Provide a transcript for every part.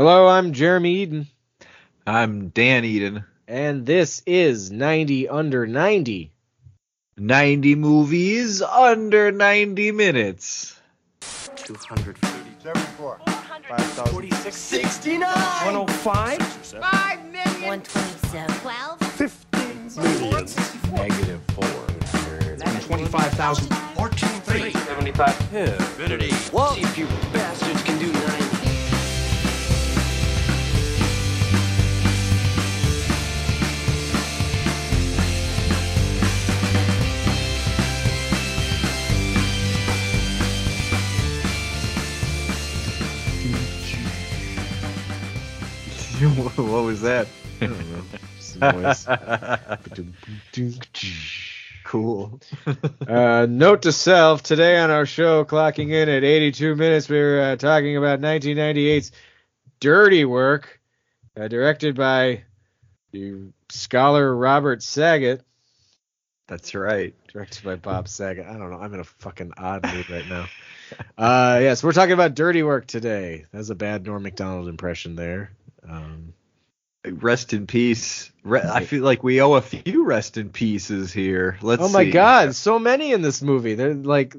Hello, I'm Jeremy Eden, I'm Dan Eden. and this is 90 Under 90. 90 movies under 90 minutes. 230. 74. 46. 69. 105. 127. 12. 15 million. Negative 400. 25,000. 14. 75. Infinity. Whoa. See if you bastards can do 90. what was that? I don't know. Just a noise. cool. uh, note to self today on our show, clocking in at 82 minutes, we're uh, talking about 1998's Dirty Work, uh, directed by the scholar Robert Saget. That's right. directed by Bob Saget. I don't know. I'm in a fucking odd mood right now. Uh, yes, we're talking about Dirty Work today. That's a bad Norm Macdonald impression there. Um, Rest in peace. Re- I feel like we owe a few rest in pieces here. Let's oh my see. God, so many in this movie. They're like,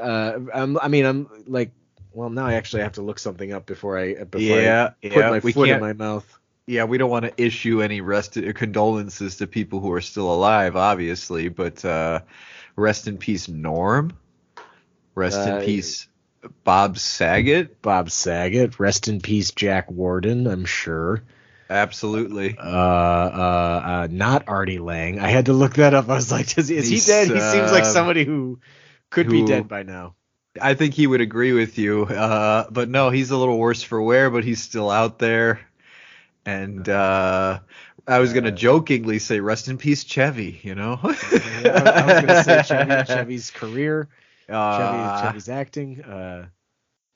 uh, I'm, I mean, I'm like, well, now I actually have to look something up before I before Yeah, I put yeah, my foot in my mouth. Yeah, we don't want to issue any rest condolences to people who are still alive, obviously, but uh, rest in peace, Norm. Rest Uh, in peace, Bob Saget. Bob Saget, rest in peace, Jack Warden. I'm sure. Absolutely. Uh, uh, uh, not Artie Lange. I had to look that up. I was like, is, is he dead? He seems like uh, somebody who could be dead by now. I think he would agree with you. Uh, but no, he's a little worse for wear, but he's still out there. And uh, I was gonna Uh, jokingly say, "Rest in peace, Chevy." You know. I, I was gonna say Chevy, Chevy's career, Chevy, Uh, Chevy's acting. Uh,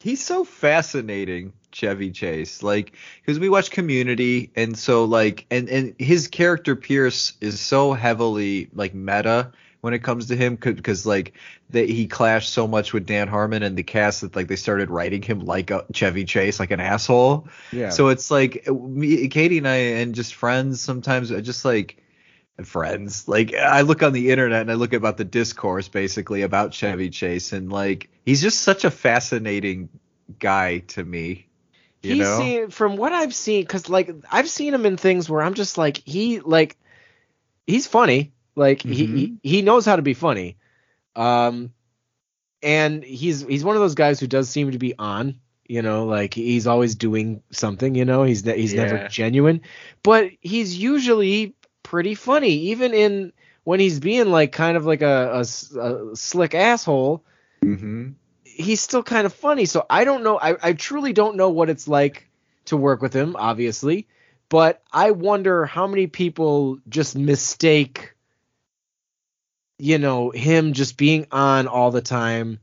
he's so fascinating chevy chase like because we watch community and so like and and his character pierce is so heavily like meta when it comes to him because like that he clashed so much with dan harmon and the cast that like they started writing him like a chevy chase like an asshole yeah. so it's like me katie and i and just friends sometimes I just like friends. Like i look on the internet and i look about the discourse basically about chevy chase and like he's just such a fascinating guy to me you he's know? seen from what I've seen, because like I've seen him in things where I'm just like he like he's funny, like he, Mm-hmm. he he knows how to be funny, um, and he's he's one of those guys who does seem to be on, you know, like he's always doing something, you know, he's ne- he's never genuine, but he's usually pretty funny, even in when he's being like kind of like a a slick asshole hmm he's still kind of funny. So I don't know. I, I truly don't know what it's like to work with him, obviously. But I wonder how many people just mistake, you know, him just being on all the time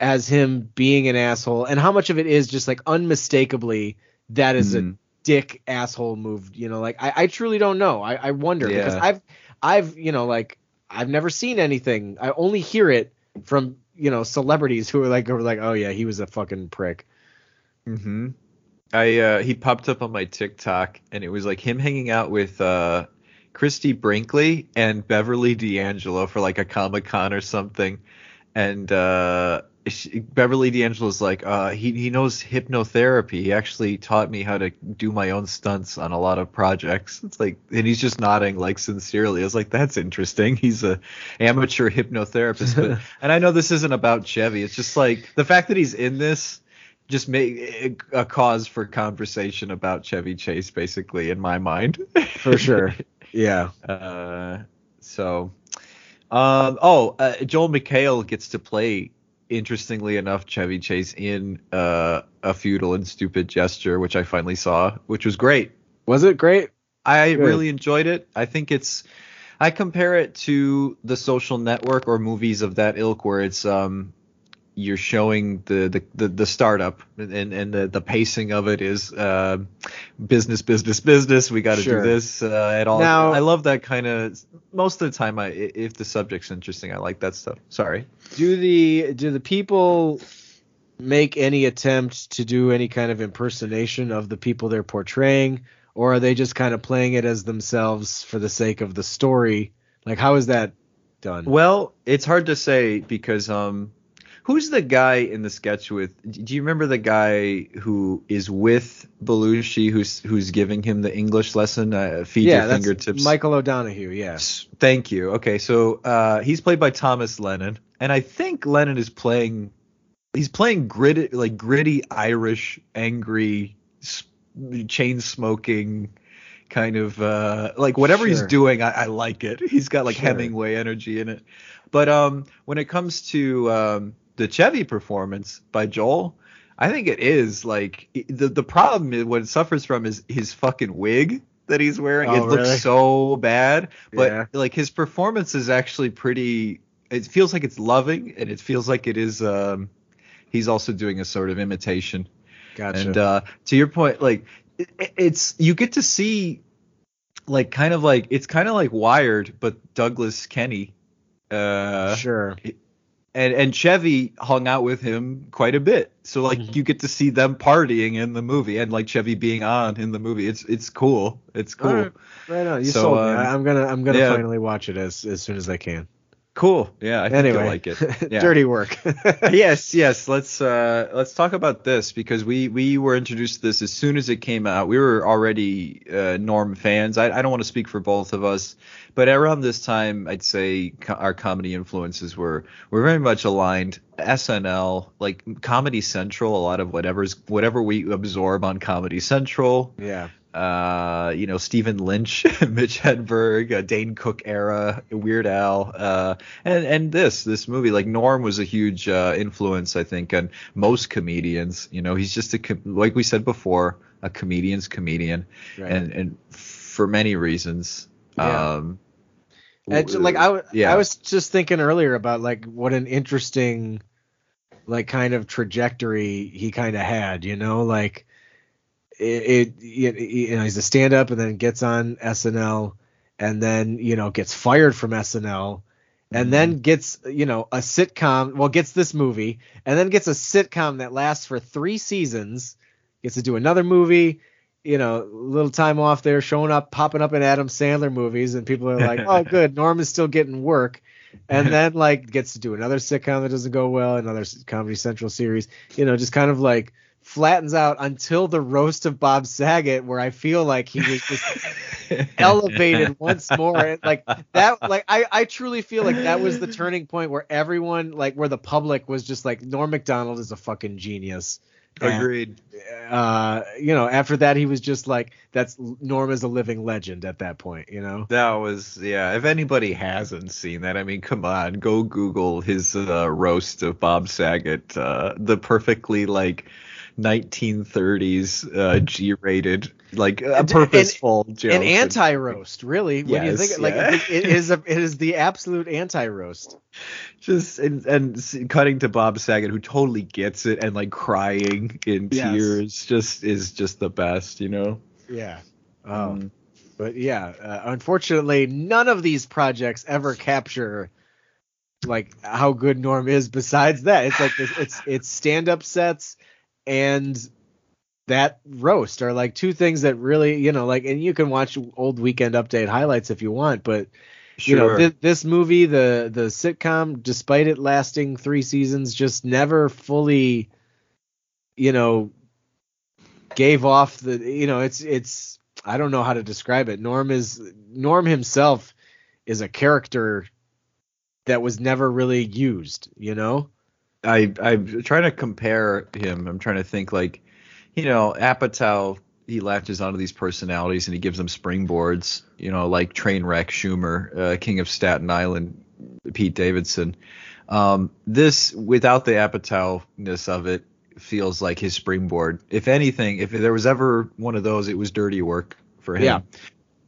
as him being an asshole, and how much of it is just like unmistakably that is a Mhm. Dick asshole move. You know, like I, I truly don't know. I, I wonder because I've I've you know like I've never seen anything. I only hear it from you know celebrities who are like are like oh yeah he was a fucking prick. Mm hmm I uh, he popped up on my TikTok and it was like him hanging out with uh, Christie Brinkley and Beverly D'Angelo for like a Comic Con or something, and uh, she, Beverly D'Angelo's like uh, he he knows hypnotherapy. He actually taught me how to do my own stunts on a lot of projects. It's like and he's just nodding like sincerely. I was like that's interesting. He's a amateur hypnotherapist, but and I know this isn't about Chevy. It's just like the fact that he's in this just make a cause for conversation about Chevy Chase, basically, in my mind. For sure. Yeah. uh, so, um, oh, uh, Joel McHale gets to play, interestingly enough, Chevy Chase in uh, a futile and stupid gesture, which I finally saw, which was great. Was it great? I Good. really enjoyed it. I think it's I compare it to the social network or movies of that ilk where it's um you're showing the the, the, the startup and and the, the pacing of it is uh, business business business we got to Sure. do this uh, at all Now- I love that kind of most of the time I i- if the subject's interesting I like that stuff sorry Do the do the people make any attempt to do any kind of impersonation of the people they're portraying, or are they just kind of playing it as themselves for the sake of the story? Like, how is that done? Well, it's hard to say because um, who's the guy in the sketch with? Do you remember the guy who is with Belushi, who's who's giving him the English lesson? Uh, feed yeah, your that's fingertips. Michael O'Donoghue. Yeah. Thank you. Okay, so uh, he's played by Thomas Lennon, and I think Lennon is playing. He's playing gritty, like gritty Irish, angry, chain smoking, kind of uh, like whatever he's doing. I, I like it. He's got like Sure. Hemingway energy in it. But um, when it comes to um, the Chevy performance by Joel, I think it is like the the problem is what it suffers from is his fucking wig that he's wearing. Oh, it looks so bad, but Yeah. like his performance is actually pretty. It feels like it's loving, and it feels like it is. Um, he's also doing a sort of imitation. Gotcha. And uh, to your point, like it, it's you get to see, like kind of like it's kind of like Wired, but Douglas Kenney. Uh, sure. And and Chevy hung out with him quite a bit. So like Mhm. you get to see them partying in the movie and like Chevy being on in the movie. It's it's cool. It's cool. Right. Right on. You So, sold me. um, I- I'm gonna I'm gonna yeah. finally watch it as as soon as I can. Cool. Yeah, I think anyway, like it. Yeah. dirty work. yes, yes. Let's uh let's talk about this because we we were introduced to this as soon as it came out. We were already uh, Norm fans. I, I don't want to speak for both of us, but around this time, I'd say co- our comedy influences were were very much aligned. SNL, like Comedy Central, a lot of whatever's whatever we absorb on Comedy Central. yeah. Uh, you know, Stephen Lynch, Mitch Hedberg, uh, Dane Cook era, Weird Al, uh, and and this this movie like Norm was a huge uh, influence I think on most comedians. You know, he's just a com- like we said before, a comedian's comedian, Right. and and for many reasons. Yeah. Um, And like I, w- yeah. I was just thinking earlier about like what an interesting like kind of trajectory he kind of had, you know, like it, it you you know he's a stand up and then gets on SNL and then you know gets fired from SNL and then mm-hmm. gets you know a sitcom, well gets this movie and then gets a sitcom that lasts for 3 seasons, gets to do another movie you know, little time off there, showing up, popping up in Adam Sandler movies, and people are like, "Oh, good, Norm is still getting work," and then like gets to do another sitcom that doesn't go well, another Comedy Central series, you know, just kind of like flattens out until the roast of Bob Saget, where I feel like he was just elevated once more, and like that, like I, I truly feel like that was the turning point where everyone, like, where the public was just like, Norm Macdonald is a fucking genius. And- Agreed. uh, you know, after that he was just like that's Norm is a living legend at that point, you know. That was yeah. If anybody hasn't seen that, I mean, come on, go Google his uh, roast of Bob Saget, uh, the perfectly like 1930s uh, G-rated, like a purposeful joke. An anti roast, really. When you think like yeah. it, it is a, it is the absolute anti roast. just and, and cutting to Bob Saget, who totally gets it and like crying in Yes. tears, just is just the best, you know. Yeah. Oh, Mm. but yeah, uh, unfortunately, none of these projects ever capture like how good Norm is. Besides that, it's like this, it's it's stand up sets and that roast are like two things that really you know like and you can watch old weekend update highlights if you want but you know Sure. thi- this movie the the sitcom despite it lasting three seasons just never fully you know gave off the you know it's it's i don't know how to describe it norm is norm himself is a character that was never really used you know I I'm trying to compare him. I'm trying to think like, you know, Apatow. He latches onto these personalities and he gives them springboards. You know, like Trainwreck Schumer, uh, King of Staten Island, Pete Davidson. Um, this without the Apatowness of it feels like his springboard. If anything, if there was ever one of those, it was dirty work for him. Yeah.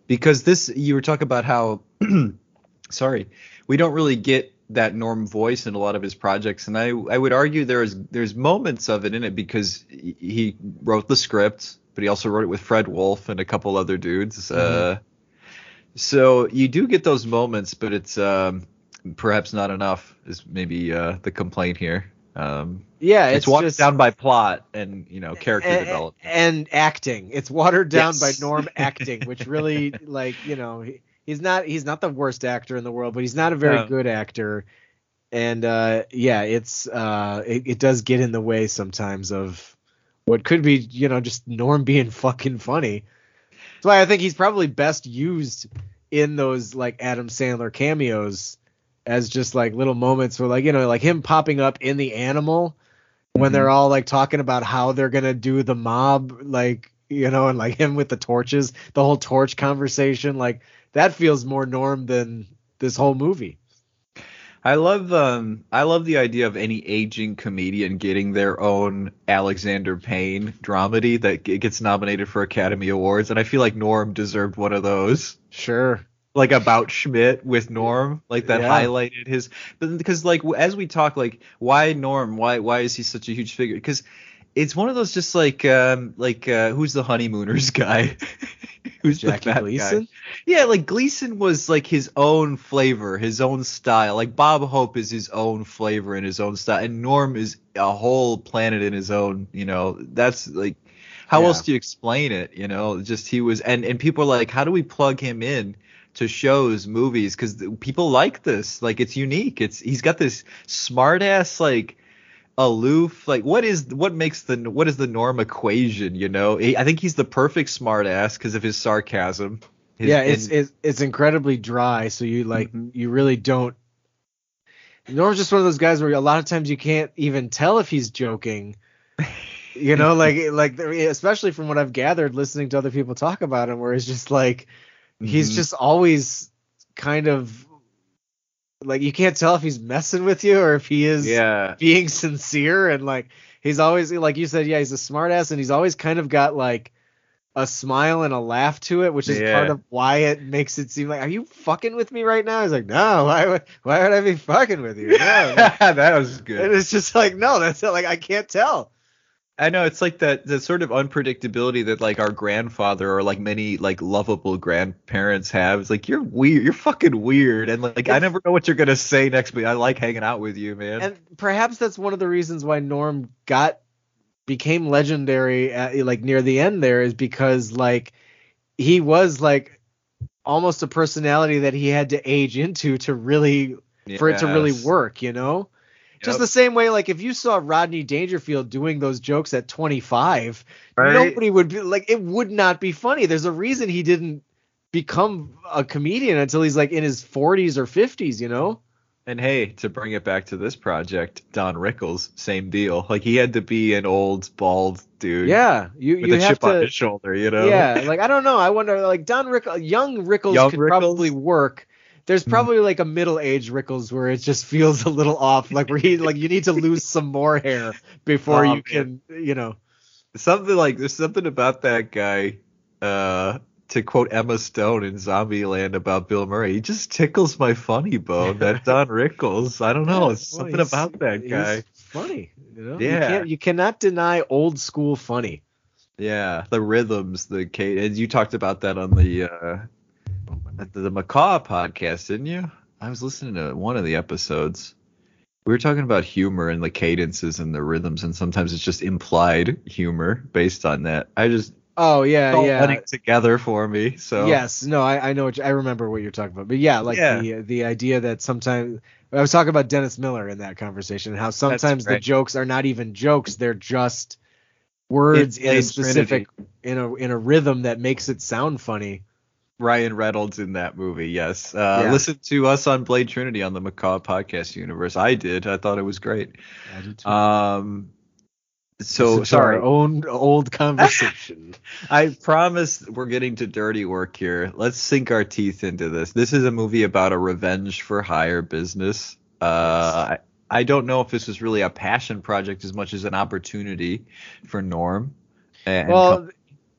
Because this, you were talking about how, sorry, we don't really get that Norm voice in a lot of his projects, and I I would argue there is there's moments of it in it because he wrote the script, but he also wrote it with Fred Wolf and a couple other dudes. Uh, so you do get those moments, but it's um, perhaps not enough. Is maybe uh, the complaint here. Um, Yeah, it's, it's, watered just down by plot and you know character and, development. and acting. It's watered down Yes. by Norm acting, which really like you know he, he's not he's not the worst actor in the world, but he's not a very No. good actor. And uh, yeah, it's uh, it, it does get in the way sometimes of what could be you know just Norm being fucking funny. That's why I think he's probably best used in those like Adam Sandler cameos as just like little moments where like you know like him popping up in the animal when Mhm. they're all like talking about how they're gonna do the mob like you know and like him with the torches the whole torch conversation like that feels more norm than this whole movie I love um I love the idea of any aging comedian getting their own Alexander Payne dramedy that gets nominated for Academy Awards, and I feel like Norm deserved one of those. sure Like about Schmidt with Norm, like that Yeah. highlighted his because like as we talk, like why Norm? Why why is he such a huge figure? Because it's one of those just like um like uh who's the honeymooners guy? who's the Jackie fat guy? Yeah, like Gleason was like his own flavor, his own style. Like Bob Hope is his own flavor and his own style, and Norm is a whole planet in his own. You know, that's like, how Yeah. else do you explain it? You know, just he was, and and people are like, how do we plug him in? to shows movies because people like this like it's unique it's he's got this smart ass like aloof like what is what makes the what is the norm equation you know He- i think he's the perfect smart ass because of his sarcasm His- yeah it's, and- it's it's incredibly dry so you like Mhm. you really don't norm's just one of those guys where a lot of times you can't even tell if he's joking you know like like especially from what i've gathered listening to other people talk about him where it's just like he's Mhm. just always kind of like you can't tell if he's messing with you or if he is yeah. being sincere and like he's always like you said yeah he's a smartass and he's always kind of got like a smile and a laugh to it which is Yeah. part of why it makes it seem like are you fucking with me right now? He's like no why would why would i be fucking with you? No. that was and good it's just like no that's like i can't tell i know it's like that the sort of unpredictability that like our grandfather or like many like lovable grandparents have. It's like you're weird you're fucking weird and like i never know what you're gonna say next but i like hanging out with you man. And perhaps that's one of the reasons why Norm got became legendary at, like near the end there is because like he was like almost a personality that he had to age into to really for it to really work, you know? Just the same way like if you saw Rodney Dangerfield doing those jokes at 25, Right. nobody would be like it would not be funny. There's a reason he didn't become a comedian until he's like in his 40s or 50s, you know? And hey, to bring it back to this project, Don Rickles, same deal. Like he had to be an old bald dude. Yeah, you With you a have chip to on his shoulder, you know. Yeah, like I don't know. I wonder, like Don Rickles, young Rickles Young could Rickles? probably work. There's Hmm. probably like a middle age Rickles where it just feels a little off, like where he like you need to lose some more hair before Oh, you can, you know. Something like there's something about that guy. Uh, to quote Emma Stone in Zombieland about Bill Murray, he just tickles my funny bone. That Don Rickles, I don't know, Well, something about that guy. funny, you know. You, Yeah. can't, you cannot deny old school funny. Yeah, the rhythms, the cadence. You talked about that on the uh, the, the Macaw podcast, didn't you? I was listening to one of the episodes. We were talking about humor and the cadences and the rhythms, and sometimes it's just implied humor based on that. I just Oh yeah, yeah. running together for me. So Yes, no, I, I know what you, I remember what you're talking about, but yeah, like Yeah. the the idea that sometimes I was talking about Dennis Miller in that conversation, and how sometimes the jokes are not even jokes; they're just words in a specific Trinity. in a in a rhythm that makes it sound funny. Ryan Reynolds in that movie. Yes, uh, Yeah. listen to us on Blade Trinity on the Macaw podcast universe. I did. I thought it was great. Um, so sorry. our own old conversation. I promise we're getting to dirty work here. Let's sink our teeth into this. This is a movie about a revenge for hire business. Uh, I, I don't know if this was really a passion project as much as an opportunity for Norm. And well,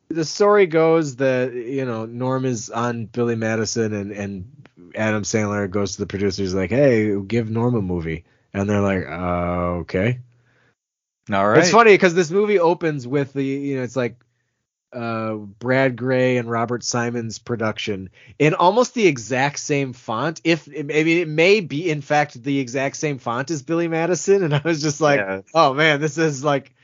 the story goes that you know Norm is on Billy Madison, and and Adam Sandler goes to the producers like, "Hey, give Norm a movie," and they're like, uh, "Okay." all right. It's funny because this movie opens with the you know it's like uh, Brad Grey and Robert Simonds production in almost the exact same font. If I mean, it may be in fact the exact same font as Billy Madison, and I was just like, Yeah. oh man, this is like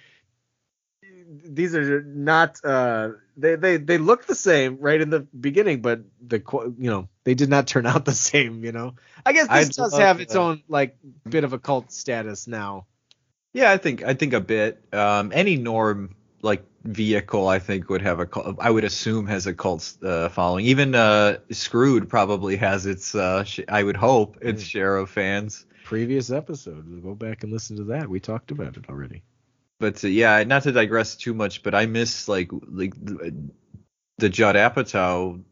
these are not uh they they they look the same right in the beginning but the you know they did not turn out the same you know i guess this I'd does have its that. own like bit of a cult status now Yeah, I think I think a bit. Um, any norm like vehicle, I think would have a cult, I would assume has a cult uh, following. Even uh, Screwed probably has its. Uh, sh- I would hope its share of fans. previous episode go back and listen to that we talked about it already But uh, yeah, not to digress too much, but I miss like like the, the Judd Apatow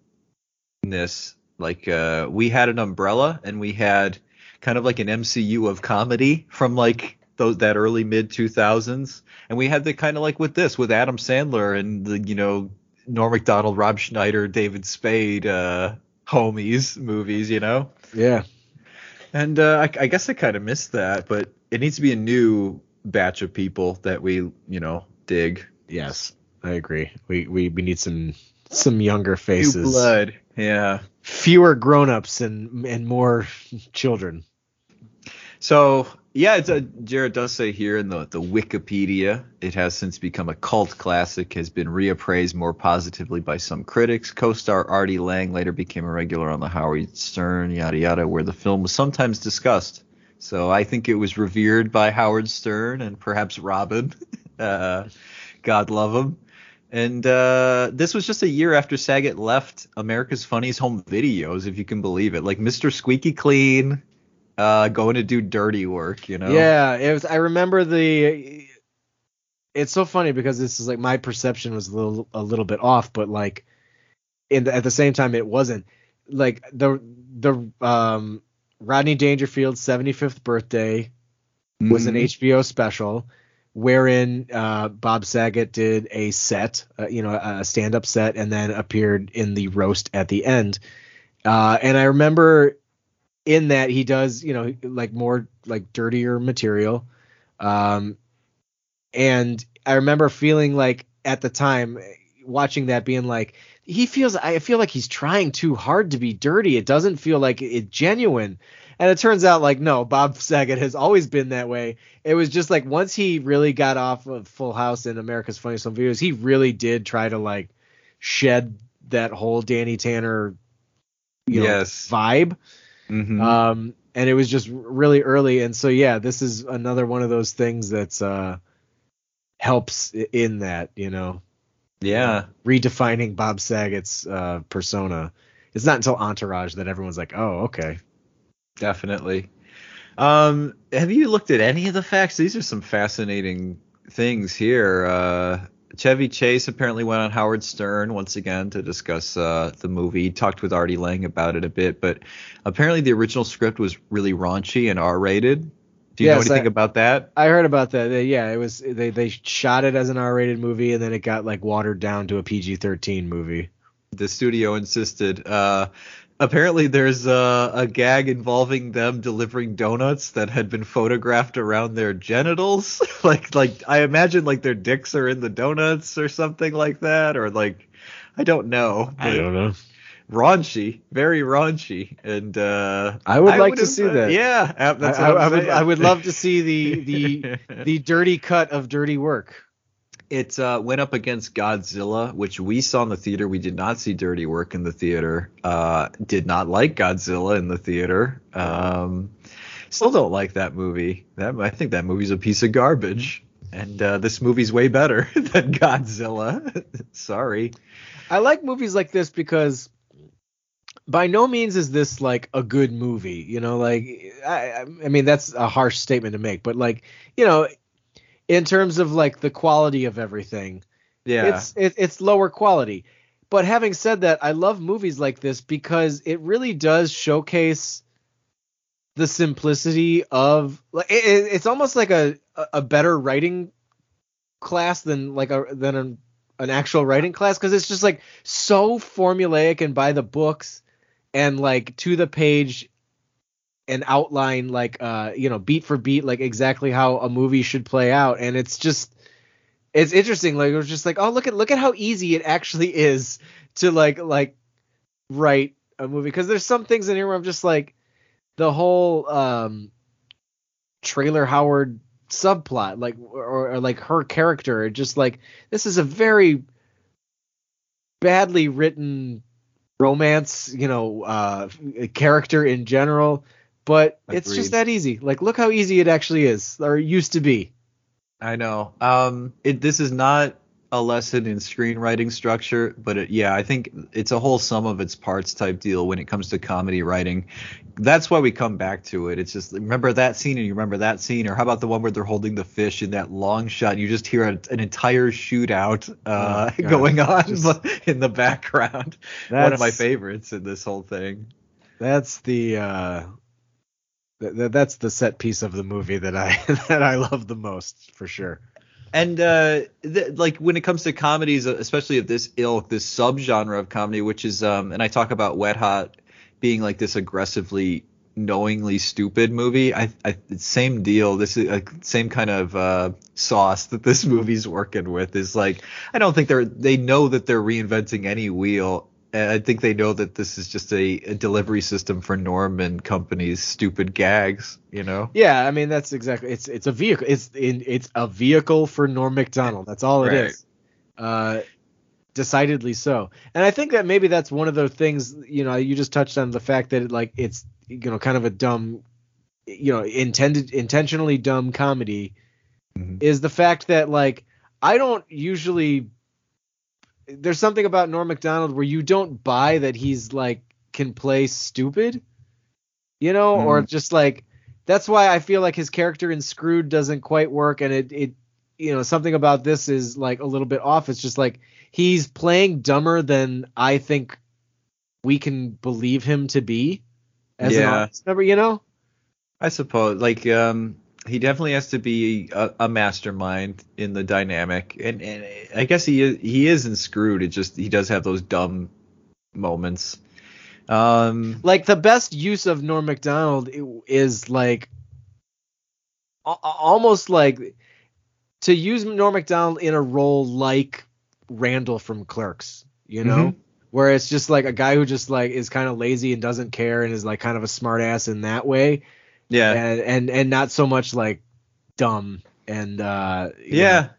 ness. Like uh, we had an umbrella and we had kind of like an MCU of comedy from like those that early mid 2000s, and we had the kind of like with this with Adam Sandler and the you know Norm Macdonald, Rob Schneider, David Spade, uh, homies movies, you know. yeah And uh, I, I guess I kind of missed that, but it needs to be a new batch of people that we, you know, dig. yes i agree we we, we need some some younger New faces blood. Yeah. fewer grown-ups and and more children So yeah, it's a, Jared does say here in the, the Wikipedia, it has since become a cult classic, has been reappraised more positively by some critics. Co-star Artie Lange later became a regular on the Howard Stern, yada yada, where the film was sometimes discussed. So I think it was revered by Howard Stern and perhaps Robin. uh, God love him. And uh, this was just a year after Saget left America's Funniest Home Videos, if you can believe it. Like Mr. Squeaky Clean, uh, going to do dirty work, you know? Yeah, it was. I remember the. It's so funny because this is like my perception was a little a little bit off, but like, in the, at the same time it wasn't. Like the the um Rodney Dangerfield's 75th birthday was an Mhm. HBO special wherein uh, Bob Saget did a set, uh, you know, a stand up set, and then appeared in the roast at the end. Uh, and I remember in that he does, you know, like more like dirtier material. Um, and I remember feeling like at the time watching that being like, he feels, I feel like he's trying too hard to be dirty. It doesn't feel like it genuine. And it turns out like no, Bob Saget has always been that way. It was just like once he really got off of Full House and America's Funniest Home Videos, he really did try to like shed that whole Danny Tanner you know, Yes. vibe. Mhm. Um, and it was just really early. And so yeah, this is another one of those things that's uh helps in that, you know, yeah. redefining Bob Saget's uh persona. It's not until Entourage that everyone's like, oh, okay. Definitely. Um, have you looked at any of the facts? These are some fascinating things here. Uh, Chevy Chase apparently went on Howard Stern once again to discuss uh, the movie. He talked with Artie Lange about it a bit, but apparently the original script was really raunchy and R-rated. Do you know Yes, anything I- about that? I heard about that. They- Yeah, it was they they shot it as an R-rated movie and then it got like watered down to a PG-13 movie. the studio insisted. Uh, apparently, there's a, a gag involving them delivering donuts that had been photographed around their genitals. like, like I imagine like their dicks are in the donuts or something like that, or like I don't know. but I don't know. Raunchy, very raunchy, and uh, I would like to see that. Yeah, uh, that's I, I would. I would love to see the the the dirty cut of dirty work. It uh, went up against Godzilla, which we saw in the theater. We did not see Dirty Work in the theater. Uh, did not like Godzilla in the theater. Um, still don't like that movie. That I think that movie's a piece of garbage. And uh, this movie's way better than Godzilla. Sorry. I like movies like this because by no means is this like a good movie. You know, like I, I- mean that's a harsh statement to make, but like you know, in terms of like the quality of everything, Yeah. it's it, it's lower quality. But having said that, I love movies like this because it really does showcase the simplicity of like it, it- it's almost like a a better writing class than like a than an, an actual writing class because it's just like so formulaic and by the books and like to the page and outline like uh you know beat for beat like exactly how a movie should play out and it's just it's interesting. Like it was just like, oh look at look at how easy it actually is to like like write a movie because there's some things in here where I'm just like the whole um trailer Howard subplot like or, or like her character just like this is a very badly written romance you know uh character in general but it's just that easy. Like look how easy it actually is or it used to be. I know. Um, it this is not a lesson in screenwriting structure, but it, yeah, I think it's a whole sum of its parts type deal when it comes to comedy writing. That's why we come back to it. It's just remember that scene and you remember that scene, or how about the one where they're holding the fish in that long shot? And you just hear a, an entire shootout uh, Oh, going on Just- in the background. One of my favorites in this whole thing. That's the uh th- th- that's the set piece of the movie that I that I love the most for sure. And uh, th- like when it comes to comedies, uh, especially of this ilk, this subgenre of comedy, which is, um, and I talk about Wet Hot being like this aggressively, knowingly stupid movie. I, I same deal. This is uh, same kind of uh, sauce that this movie's working with. Is like I don't think they're they know that they're reinventing any wheel. And I think they know that this is just a, a delivery system for Norman Company's stupid gags. You know. Yeah, I mean that's exactly it's it's a vehicle it's in it's a vehicle for Norm Macdonald. That's all it Right. is. Uh decidedly so. And I think that maybe that's one of the things, you know, you just touched on the fact that like it's you know kind of a dumb you know, intended intentionally dumb comedy Mhm. is the fact that like I don't usually there's something about Norm Macdonald where you don't buy that he's like can play stupid, you know, or just like that's why I feel like his character in Screwed doesn't quite work, and it it you know something about this is like a little bit off. It's just like he's playing dumber than I think we can believe him to be as an Yeah. audience member, you know. I suppose like um he definitely has to be a, a mastermind in the dynamic. And, and I guess he is he is in Screwed. It just he does have those dumb moments. Um like the best use of Norm Macdonald is like a- almost like to use Norm Macdonald in a role like Randall from Clerks, you know, Mhm. where it's just like a guy who just like is kind of lazy and doesn't care and is like kind of a smartass in that way, yeah and and and not so much like dumb and uh yeah know,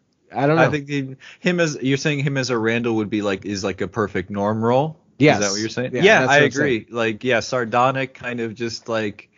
I don't know. I think him as you're saying him as a Randall would be like is like a perfect norm role Yeah, is that what you're saying Yeah, yeah, I agree like yeah sardonic kind of just like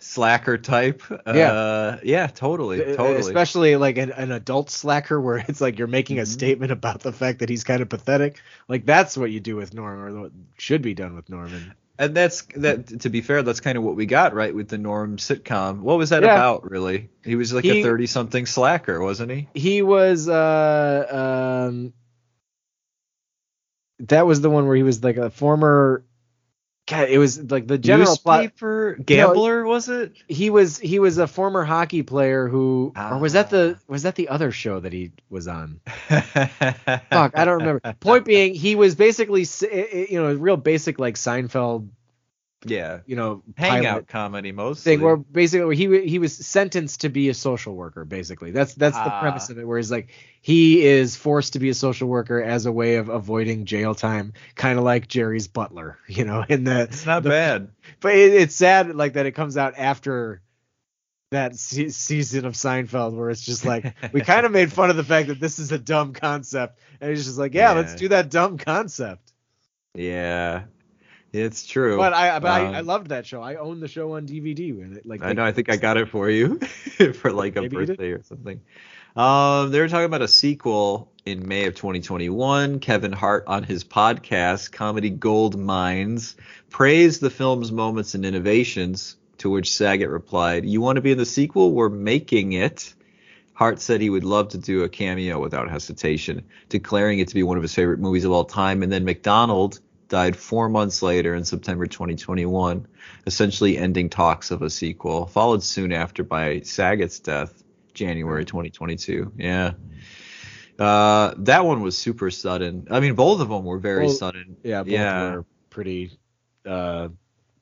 slacker type Yeah. uh yeah totally totally Especially like an, an adult slacker where it's like you're making a Mhm. statement about the fact that he's kind of pathetic. Like that's what you do with Norm, or what should be done with Norman. And that's that. To be fair, that's kind of what we got right with the Norm sitcom. What was that Yeah. about, really? He was like He- a thirty-something slacker, wasn't he? He was uh um that was the one where he was like a former God, it was like the general plot Newspaper gambler, was it? he was he was a former hockey player who or was that Ah. the was that the other show that he was on? Fuck, I don't remember. Point being, he was basically s- i- i- you know real basic like Seinfeld Yeah, you know hangout comedy mostly. thing where basically where he he was sentenced to be a social worker basically that's that's the Ah. premise of it where he's like he is forced to be a social worker as a way of avoiding jail time kind of like Jerry's butler you know in the it's not the- bad. but it, it's sad like that it comes out after that se- season of Seinfeld where it's just like we kind of made fun of the fact that this is a dumb concept and he's just like yeah, Yeah. let's do that dumb concept Yeah, it's true. but I but I, I Um, loved that show I own the show on DVD when it like I know. I think I got it for you for like a Maybe you did. birthday or something. Um, they were talking about a sequel in May of 2021. Kevin Hart on his podcast, Comedy Gold Minds, praised the film's moments and innovations. To which Saget replied, "You want to be in the sequel? We're making it." Hart said he would love to do a cameo without hesitation, declaring it to be one of his favorite movies of all time. And then Macdonald died four months later in September 2021, essentially ending talks of a sequel, followed soon after by Saget's death, January 2022. Yeah. Uh, that one was super sudden. I mean, both of them were very Well, sudden. Yeah, both Yeah. were pretty uh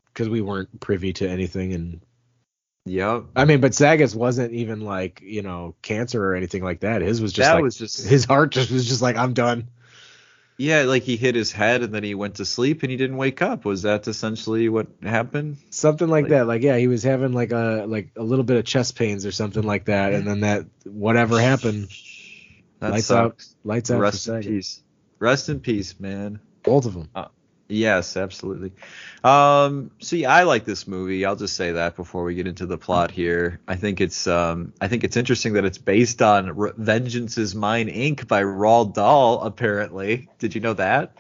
because we weren't privy to anything and Yep. I mean, but Saget's wasn't even like you know cancer or anything like that. His was just that like was just his heart just was just like I'm done. Yeah, like he hit his head and then he went to sleep and he didn't wake up. Was that essentially what happened? Something like, Like- that. Like yeah, he was having like a like a little bit of chest pains or something like that, and then that whatever happened, That lights out, lights out Rest in peace. Rest in peace, man. Both of them. Uh, Yes, absolutely. Um, so yeah, I like this movie. I'll just say that before we get into the plot here. I think it's um, I think it's interesting that it's based on Re- Vengeance is Mine Inc. by Roald Dahl. Apparently, did you know that?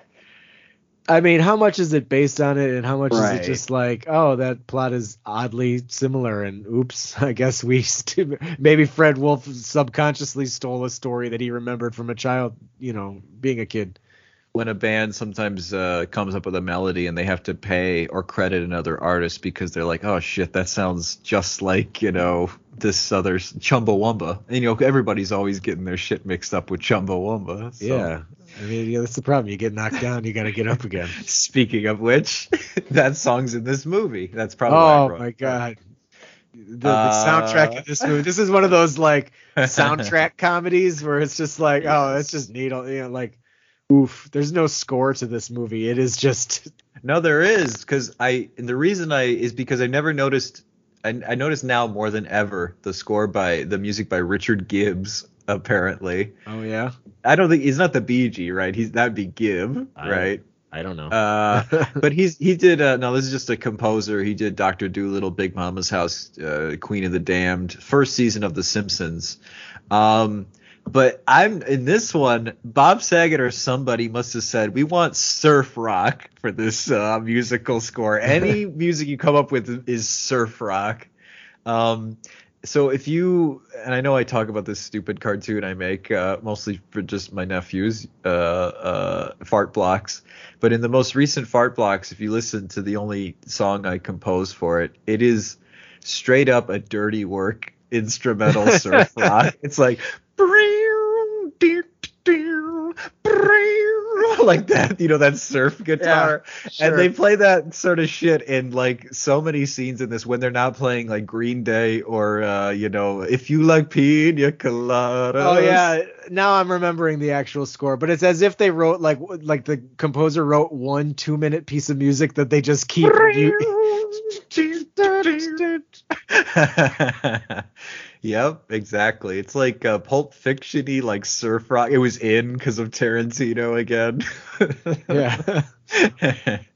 I mean, how much is it based on it, and how much is it just like, oh, that plot is oddly similar, and oops, I guess we st- maybe Fred Wolf subconsciously stole a story that he remembered from a child, you know, being a kid. When a band sometimes uh, comes up with a melody and they have to pay or credit another artist because they're like, oh shit, that sounds just like you know this other Chumbawamba. And you know everybody's always getting their shit mixed up with Chumbawamba. So. Yeah, I mean, yeah, that's the problem. You get knocked down, you got to get up again. Speaking of which, that song's in this movie. That's probably why I oh my god. The, the Uh, soundtrack of this movie. This is one of those like soundtrack comedies where it's just like, oh, it's just neat. You know, like, oof. There's no score to this movie. It is just No, there is because I. And the reason I is because I never noticed. I, I noticed now more than ever the score by the music by Richard Gibbs. Apparently, Oh yeah. I don't think he's not the Bee Gee, right? He's that'd be Gibb, I- right? I don't know. Uh, but he's he did uh, no this is just a composer he did dr doolittle big mama's house uh, queen of the damned first season of the simpsons um but i'm in this one bob saget or somebody must have said we want surf rock for this uh, musical score. Any music you come up with is surf rock. Um so if you and I know I talk about this stupid cartoon I make uh, mostly for just my nephews uh, uh, fart blocks, but in the most recent fart blocks, if you listen to the only song I composed for it, it is straight up a dirty work instrumental surf rock. It's like like that, you know, that surf guitar. And they play that sort of shit in like so many scenes in this when they're not playing like Green Day or uh, you know, if you like pina coladas. Oh yeah, now I'm remembering the actual score, but it's as if they wrote like like the composer wrote one two minute piece of music that they just keep. yep, exactly. It's like uh, Pulp Fiction-y, like surf rock. It was in because of Tarantino again. yeah.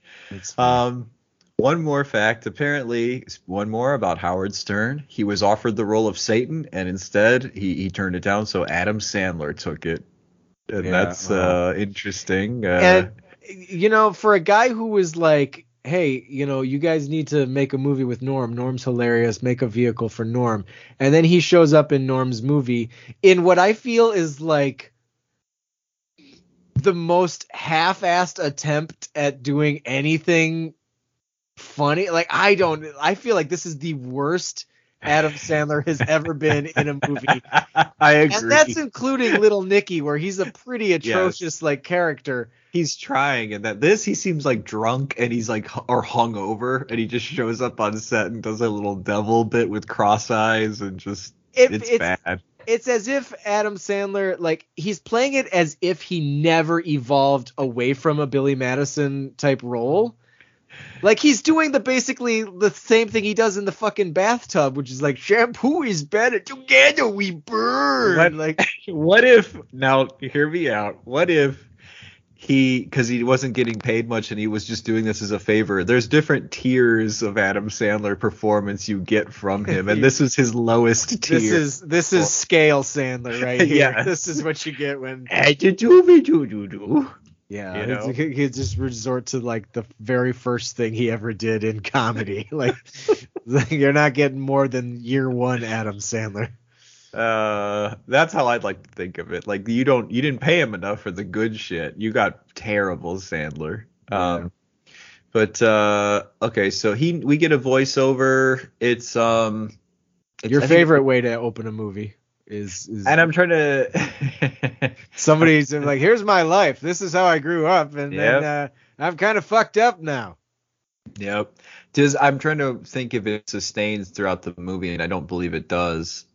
Um, one more fact. Apparently, one more about Howard Stern. He was offered the role of Satan, and instead he, he turned it down. So Adam Sandler took it, and Yeah, that's wow. uh, interesting. Uh, and you know, for a guy who was like, "Hey, you know, you guys need to make a movie with Norm. Norm's hilarious. Make a vehicle for Norm." And then he shows up in Norm's movie in what I feel is like the most half-assed attempt at doing anything funny. Like I don't. I feel like this is the worst Adam Sandler has ever been in a movie. I agree. And that's including Little Nicky, where he's a pretty atrocious like character. he's trying, and that this he seems like drunk, and he's like or hungover, and he just shows up on set and does a little devil bit with cross eyes, and just It- it's, it's- bad. It's as if Adam Sandler, like, he's playing it as if he never evolved away from a Billy Madison type role. Like he's doing the basically the same thing he does in the fucking bathtub, which is like shampoo is better together we burn. What- Like what if now hear me out what if he because he wasn't getting paid much and he was just doing this as a favor there's different tiers of adam sandler performance you get from him and this is his lowest tier this is this is scale Sandler right here. Yes. This is what you get when yeah Yeah, You know? he just resort to like the very first thing he ever did in comedy. like, you're not getting more than year one Adam Sandler. uh that's how i'd like to think of it like you don't you didn't pay him enough for the good shit you got terrible sandler um but uh okay so he we get a voiceover it's um it's- Your I think- favorite way to open a movie is, is and I'm trying to. somebody's like, "Here's my life. This is how I grew up, and then uh, I'm kind of fucked up now." Yep. Does I'm trying to think if it sustains throughout the movie, and I don't believe it does.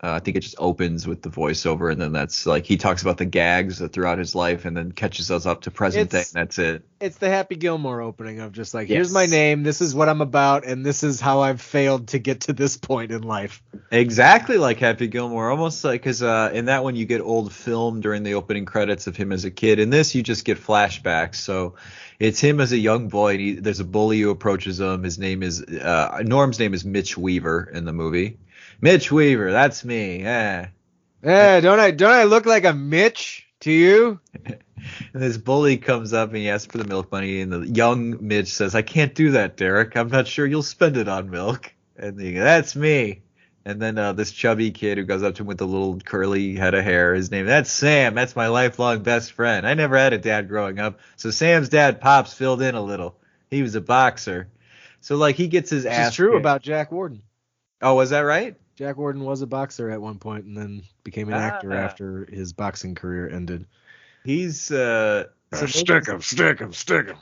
Uh, I think it just opens with the voiceover, and then that's like he talks about the gags throughout his life, and then catches us up to present day, and that's it. It's the Happy Gilmore opening of just like, Yes. here's my name, this is what I'm about, and this is how I've failed to get to this point in life. Exactly like Happy Gilmore, almost like because uh, in that one you get old film during the opening credits of him as a kid. In this, you just get flashbacks. So it's him as a young boy. And he, there's a bully who approaches him. His name is uh, Norm's name is Mitch Weaver in the movie. Mitch Weaver, that's me. Yeah. Eh, don't I don't I look like a Mitch to you? And this bully comes up and he asks for the milk money, and the young Mitch says, "I can't do that, Derek. I'm not sure you'll spend it on milk." And he "That's me." And then uh, this chubby kid who goes up to him with the little curly head of hair, his name, that's Sam. That's my lifelong best friend. I never had a dad growing up, so Sam's dad, Pops, filled in a little. He was a boxer. So like he gets his Which ass. is true kicked. about Jack Warden. Oh, was that right? Jack Warden was a boxer at one point and then became an actor Ah. after his boxing career ended. He's uh. so stick him, stick him, stick him.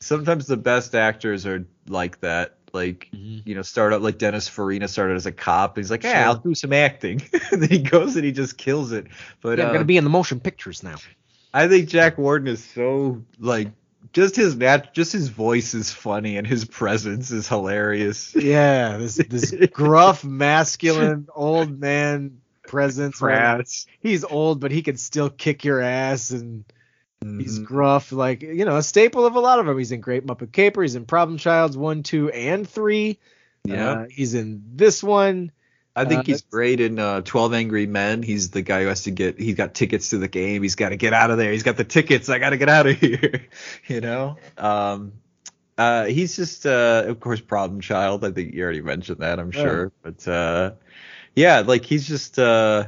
sometimes the best actors are like that. Like Mm-hmm. you know, start out like Dennis Farina started as a cop. He's like, yeah, Sure. I'll do some acting. and then he goes and he just kills it. But Yeah, I'm uh, gonna be in the motion pictures now. I think Jack Warden is so like just his nat just his voice is funny and his presence is hilarious. Yeah, this this gruff, masculine old man presence. Crass. He's old, but he can still kick your ass, and he's Mhm. gruff, like you know, a staple of a lot of them. He's in Great Muppet Caper. He's in Problem Childs one, two, and three. Yeah. Uh, he's in this one. I think uh, he's great in uh, 12 Angry Men. He's the guy who has to get, he's got tickets to the game. He's got to get out of there. He's got the tickets. I got to get out of here. you know? Um, uh, he's just, uh, of course, problem child. I think you already mentioned that, I'm Yeah. sure. But, uh, yeah, like he's just, uh,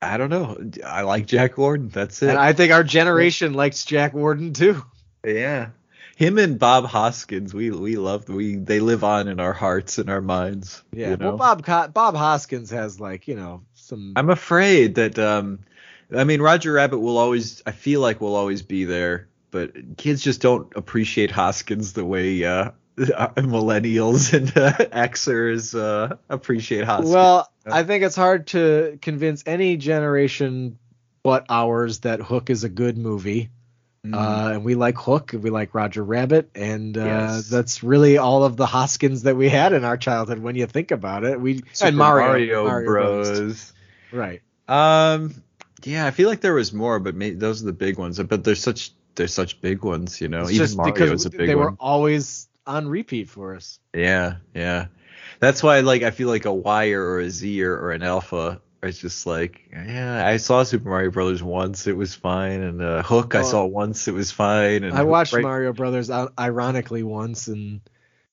I don't know. I like Jack Warden. That's it. And I think our generation likes Jack Warden too. yeah. Him and Bob Hoskins, we we love we they live on in our hearts and our minds. Yeah, you know? well, Bob Bob Hoskins has like you know some. I'm afraid that um I mean Roger Rabbit will always I feel like will always be there, but kids just don't appreciate Hoskins the way uh millennials and uh, Xers uh appreciate Hoskins. well, I think it's hard to convince any generation but ours that Hook is a good movie. Mm. Uh, and we like Hook, and we like Roger Rabbit, and uh, Yes. that's really all of the Hoskins that we had in our childhood. When you think about it, we Super and Mario, Mario Bros. Brothers. right? Um yeah, I feel like there was more, but may, those are the big ones. But they're such they're such big ones, you know. It's Even just Mario because is a big one. they one. were always on repeat for us. Yeah, yeah. That's why like I feel like a wire or a Z or, or an alpha is just like yeah, I saw Super Mario Brothers once, it was fine, and uh, Hook I saw once, it was fine. And I watched right- Mario Brothers uh, ironically once, and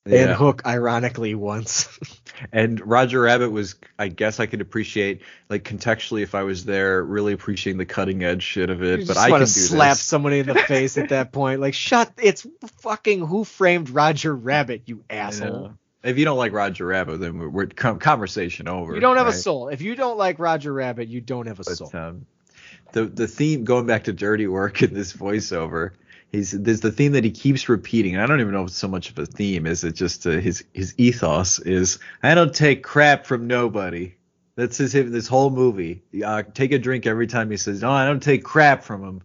yeah. and Hook ironically once. And Roger Rabbit was I guess I could appreciate like contextually if I was there, really appreciating the cutting edge shit of You it. just But I want can to slap this. somebody in the face at that point. Like, shut! It's fucking Who Framed Roger Rabbit, you asshole. If you don't like Roger Rabbit, then we're, we're com- conversation over. You don't have a soul. If you don't like Roger Rabbit, you don't have a soul. Um, the the theme going back to dirty work in this voiceover, he's there's the theme that he keeps repeating. And I don't even know if it's so much of a theme. Is it just uh, his his ethos is I don't take crap from nobody. That's his this whole movie. Uh, take a drink every time he says no. I don't take crap from him.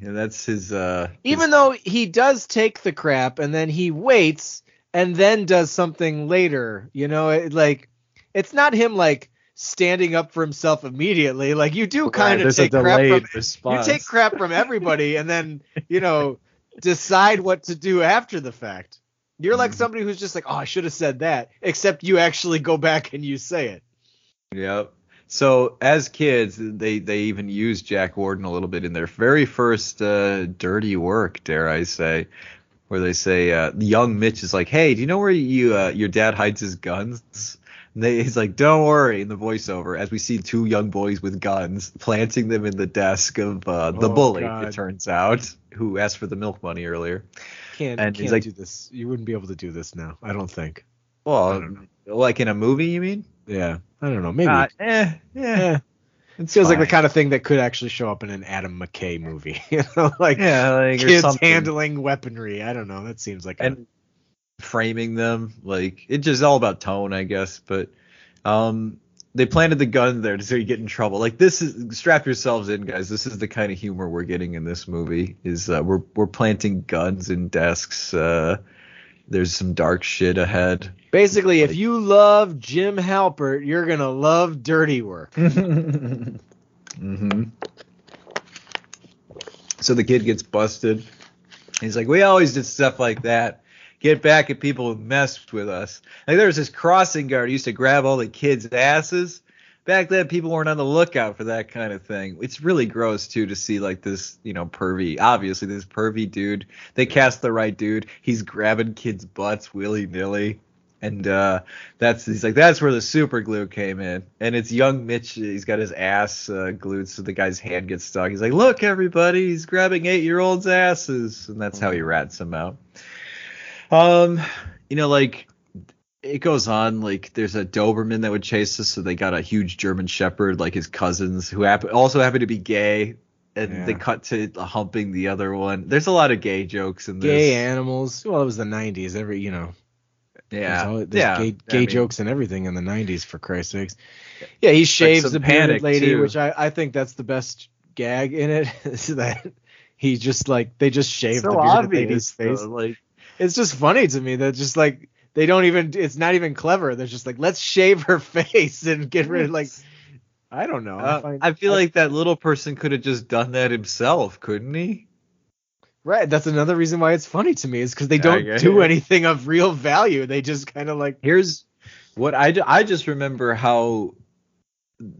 You know, that's his. Uh, Even his- though he does take the crap and then he waits and then does something later, you know, it, like it's not him like standing up for himself immediately. Like you do kind of there's a take crap from response. you take crap from everybody and then you know decide what to do after the fact. You're like Mhm. somebody who's just like, oh, I should have said that, except you actually go back and you say it. Yep. So as kids, they they even used Jack Warden a little bit in their very first uh, dirty work, dare I say, where they say uh, young Mitch is like, "Hey, do you know where you uh, your dad hides his guns?" And they, he's like, "Don't worry." In the voiceover, as we see two young boys with guns planting them in the desk of uh, the Oh, bully, God. it turns out, who asked for the milk money earlier. Can't And he's can't like- do this. You wouldn't be able to do this now. I don't think. Well, like in a movie, you mean? Yeah, I don't know. Maybe. Uh, eh, yeah. It Feels like the kind of thing that could actually show up in an Adam McKay movie. you know, like yeah, like kids handling weaponry. I don't know. That seems like a, framing them. Like it's just all about tone, I guess. But um, they planted the gun there so you get in trouble. Like this is strap yourselves in, guys. This is the kind of humor we're getting in this movie. Is uh, we're we're planting guns in desks. Uh, there's some dark shit ahead. Basically, if you love Jim Halpert, you're gonna love Dirty Work. hmm So the kid gets busted. He's like, we always did stuff like that. Get back at people who messed with us. Like there was this crossing guard who used to grab all the kids' asses. Back then, people weren't on the lookout for that kind of thing. It's really gross too to see like this, you know, pervy. Obviously, this pervy dude. They cast the right dude. He's grabbing kids' butts willy nilly. And uh, that's he's like that's where the super glue came in, and it's young Mitch. He's got his ass uh, glued, so the guy's hand gets stuck. He's like, "Look, everybody, he's grabbing eight-year-olds' asses," and that's how he rats them out. Um, you know, like it goes on. Like there's a Doberman that would chase us, so they got a huge German Shepherd, like his cousins, who happen also happen to be gay, and Yeah. they cut to humping the other one. There's a lot of gay jokes in this. Gay animals. Well, it was the '90s. Every you know, yeah, there's, there's yeah. gay, I mean, jokes and everything in the '90s. For Christ's sakes. Yeah, he shaves some the bearded lady, too. which I I think that's the best gag in it. is that he just like they just shaved so the bearded obvious, lady's face. though, Like It's just funny to me that just like they don't even. It's not even clever. They're just like let's shave her face and get rid of like. I don't know. Uh, find- I feel like that little person could have just done that himself, couldn't he? Right. That's another reason why it's funny to me is because they don't do anything of real value. They just kind of like. Here's what I, ju- I just remember how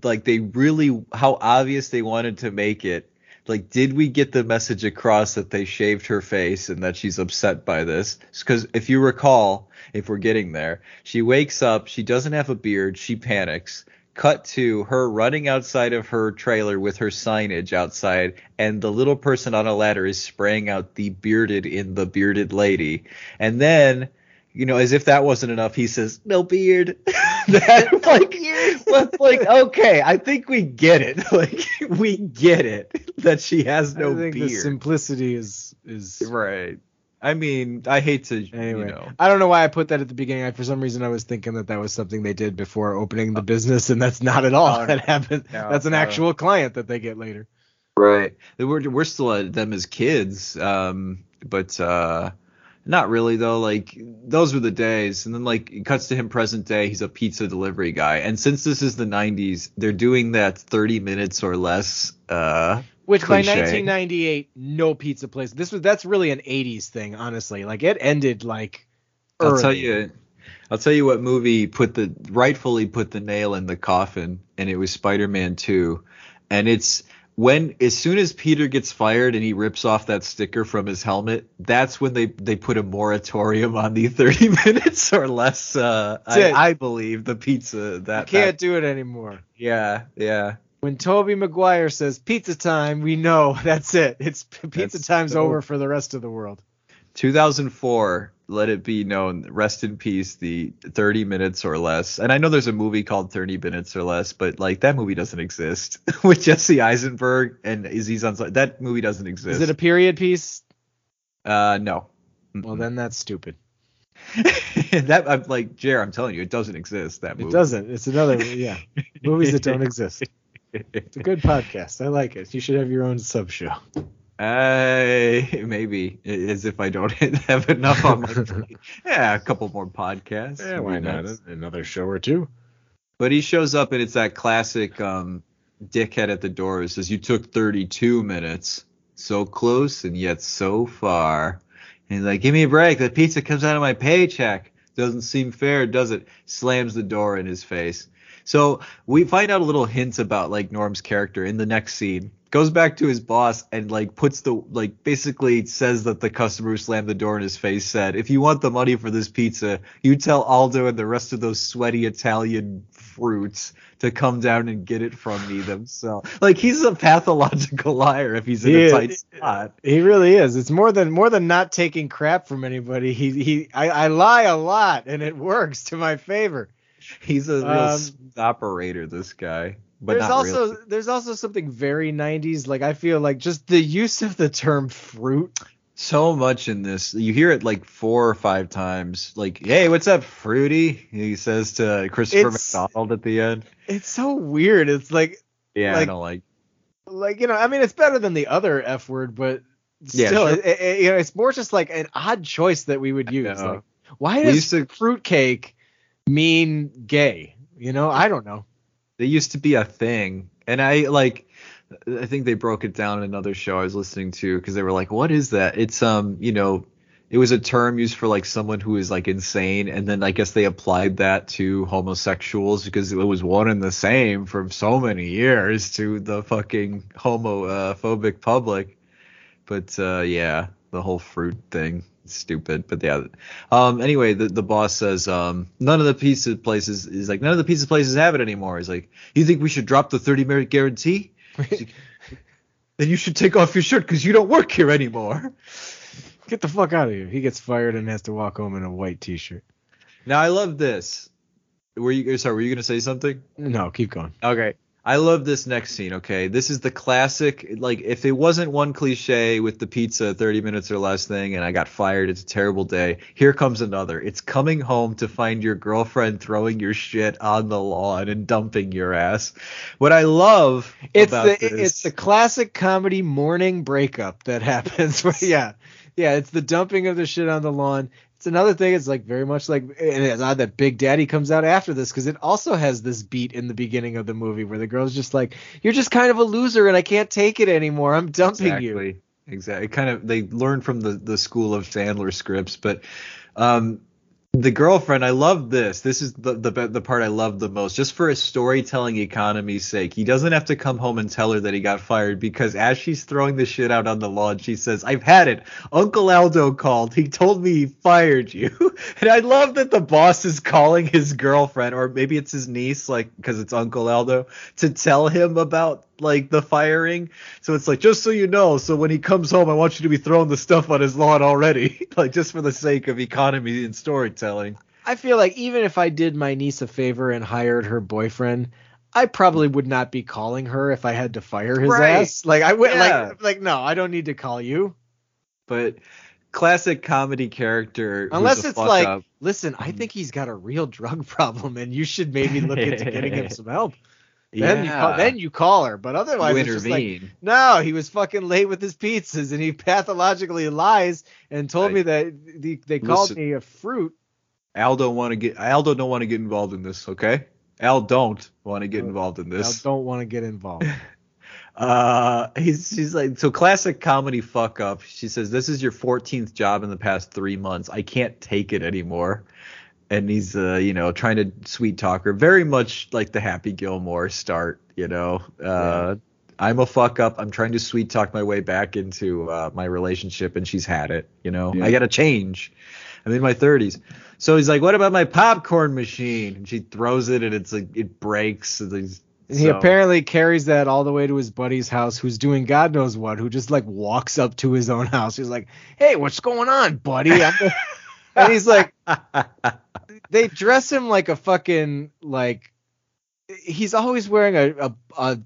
like they really how obvious they wanted to make it. Like, did we get the message across that they shaved her face and that she's upset by this? Because if you recall, if we're getting there, she wakes up, she doesn't have a beard, she panics. Cut to her running outside of her trailer with her signage outside, and the little person on a ladder is spraying out the bearded in the bearded lady. And then, you know, as if that wasn't enough, he says, "No beard." that like, but like, okay, I think we get it. Like, we get it that she has no I think beard. the simplicity is is. right. I mean, I hate to, Anyway, you know. I don't know why I put that at the beginning. I, for some reason, I was thinking that that was something they did before opening the business, and that's not at all. That happened. no, that's an no. actual client that they get later. Right. We're we're still at them as kids, um, but uh, not really though. Like those were the days, and then like it cuts to him present day. He's a pizza delivery guy, and since this is the '90s, they're doing that 30 minutes or less. Uh, Which by 1998, no pizza place. This was that's really an 80s thing, honestly. Like it ended like. I'll tell you. I'll tell you what movie put the rightfully put the nail in the coffin, and it was Spider-Man 2. And it's when as soon as Peter gets fired and he rips off that sticker from his helmet, that's when they they put a moratorium on the 30 minutes or less. Uh, I, I believe the pizza that You can't that- do it anymore. yeah yeah. When Tobey Maguire says pizza time, we know that's it. It's pizza That's time's so- over for the rest of the world. 2004 let it be known rest in peace the 30 minutes or less and i know there's a movie called 30 minutes or less but like that movie doesn't exist with jesse eisenberg and aziz ansari that movie doesn't exist Is it a period piece? uh no Well, then that's stupid. that i'm like jer i'm telling you it doesn't exist that movie It doesn't. It's another yeah. Movies that don't exist. It's a good podcast. I like it. You should have your own sub show. Uh, maybe as if i don't have enough on my plate. yeah a couple more podcasts would be nice. Another show or two. But he shows up and it's that classic um, dickhead at the door who says, You took 32 minutes. So close and yet so far. And he's like, Give me a break. The pizza comes out of my paycheck. Doesn't seem fair, does it? Slams the door in his face. So we find out a little hint about like Norm's character in the next scene. Goes back to his boss and like puts the like basically says that the customer who slammed the door in his face said, if you want the money for this pizza, you tell Aldo and the rest of those sweaty Italian fruits to come down and get it from me themselves. Like he's a pathological liar if he's in He a is. tight spot. He really is. It's more than more than not taking crap from anybody. He he I, I lie a lot and it works to my favor. He's a real Um, operator, this guy. But there's also really. there's also something very 90s like I feel like just the use of the term fruit so much in this. You hear it like four or five times. Like, hey, what's up, Fruity? He says to Christopher It's- McDonald at the end. It's so weird. It's like Yeah, I like- don't like. like you know, I mean, it's better than the other F word, but Yeah, still, sure. it, it- you know, it's more just like an odd choice that we would use. Like, why does to- fruitcake mean gay? You know, I don't know. They used to be a thing, and I like. I think they broke it down in another show I was listening to because they were like, "What is that?" It's um, you know, it was a term used for like someone who is like insane, and then I guess they applied that to homosexuals because it was one and the same for so many years to the fucking homophobic public. But uh, yeah, the whole fruit thing, stupid. But yeah. Um. Anyway, the the boss says um none of the pizza places is like none of the pizza places have it anymore. He's like, you think we should drop the thirty minute guarantee? Like, then you should take off your shirt because you don't work here anymore. Get the fuck out of here. He gets fired and has to walk home in a white t-shirt. Now I love this. Were you sorry? Were you gonna say something? No, keep going. Okay. I love this next scene, okay? This is the classic like if it wasn't one cliche with the pizza 30 minutes or less thing and I got fired, it's a terrible day. Here comes another. It's coming home to find your girlfriend throwing your shit on the lawn and dumping your ass. What I love It's about the this, it's the classic comedy morning breakup that happens. Yeah, yeah, it's the dumping of the shit on the lawn. It's another thing. It's like very much like, and it's odd that Big Daddy comes out after this because it also has this beat in the beginning of the movie where the girl's just like, "You're just kind of a loser, and I can't take it anymore. I'm dumping you." exactly. Exactly. Kind of they learn from the the school of Sandler scripts, but um the girlfriend, I love this. This is the, the the part I love the most, just for a storytelling economy's sake. He doesn't have to come home and tell her that he got fired because as she's throwing the shit out on the lawn, she says, "I've had it. Uncle Aldo called. He told me he fired you." And I love that the boss is calling his girlfriend, or maybe it's his niece, like because it's Uncle Aldo, to tell him about like the firing. So it's like, just so you know, so when he comes home, I want you to be throwing the stuff on his lawn already, like just for the sake of economy and storytelling. I feel like even if I did my niece a favor and hired her boyfriend, I probably would not be calling her if I had to fire his Right. ass. Like I would Yeah. like like no, I don't need to call you But classic comedy character, unless it's like, up. listen, I think he's got a real drug problem and you should maybe look into getting him some help. Then you call, then you call her, but otherwise you it's just like no, he was fucking late with his pizzas and he pathologically lies and told Right. me that the, they called Listen. me a fruit. Al don't want to get Al don't want to get involved in this, okay? Al don't want to get Uh, involved in I this. don't want to get involved. Uh, he's she's like so classic comedy fuck up. She says this is your 14th job in the past three months. I can't take it anymore. And he's uh you know trying to sweet talk her, very much like the Happy Gilmore start. You know, uh, I'm a fuck up. I'm trying to sweet talk my way back into uh, my relationship, and she's had it. You know, Yeah. I got to change. I'm in my 30s. So he's like, "What about my popcorn machine?" And she throws it, and it's like it breaks. And he apparently carries that all the way to his buddy's house, who's doing God knows what, who just like walks up to his own house. He's like, "Hey, what's going on, buddy?" I'm the-" and he's like, they dress him like a fucking like. He's always wearing a, a, a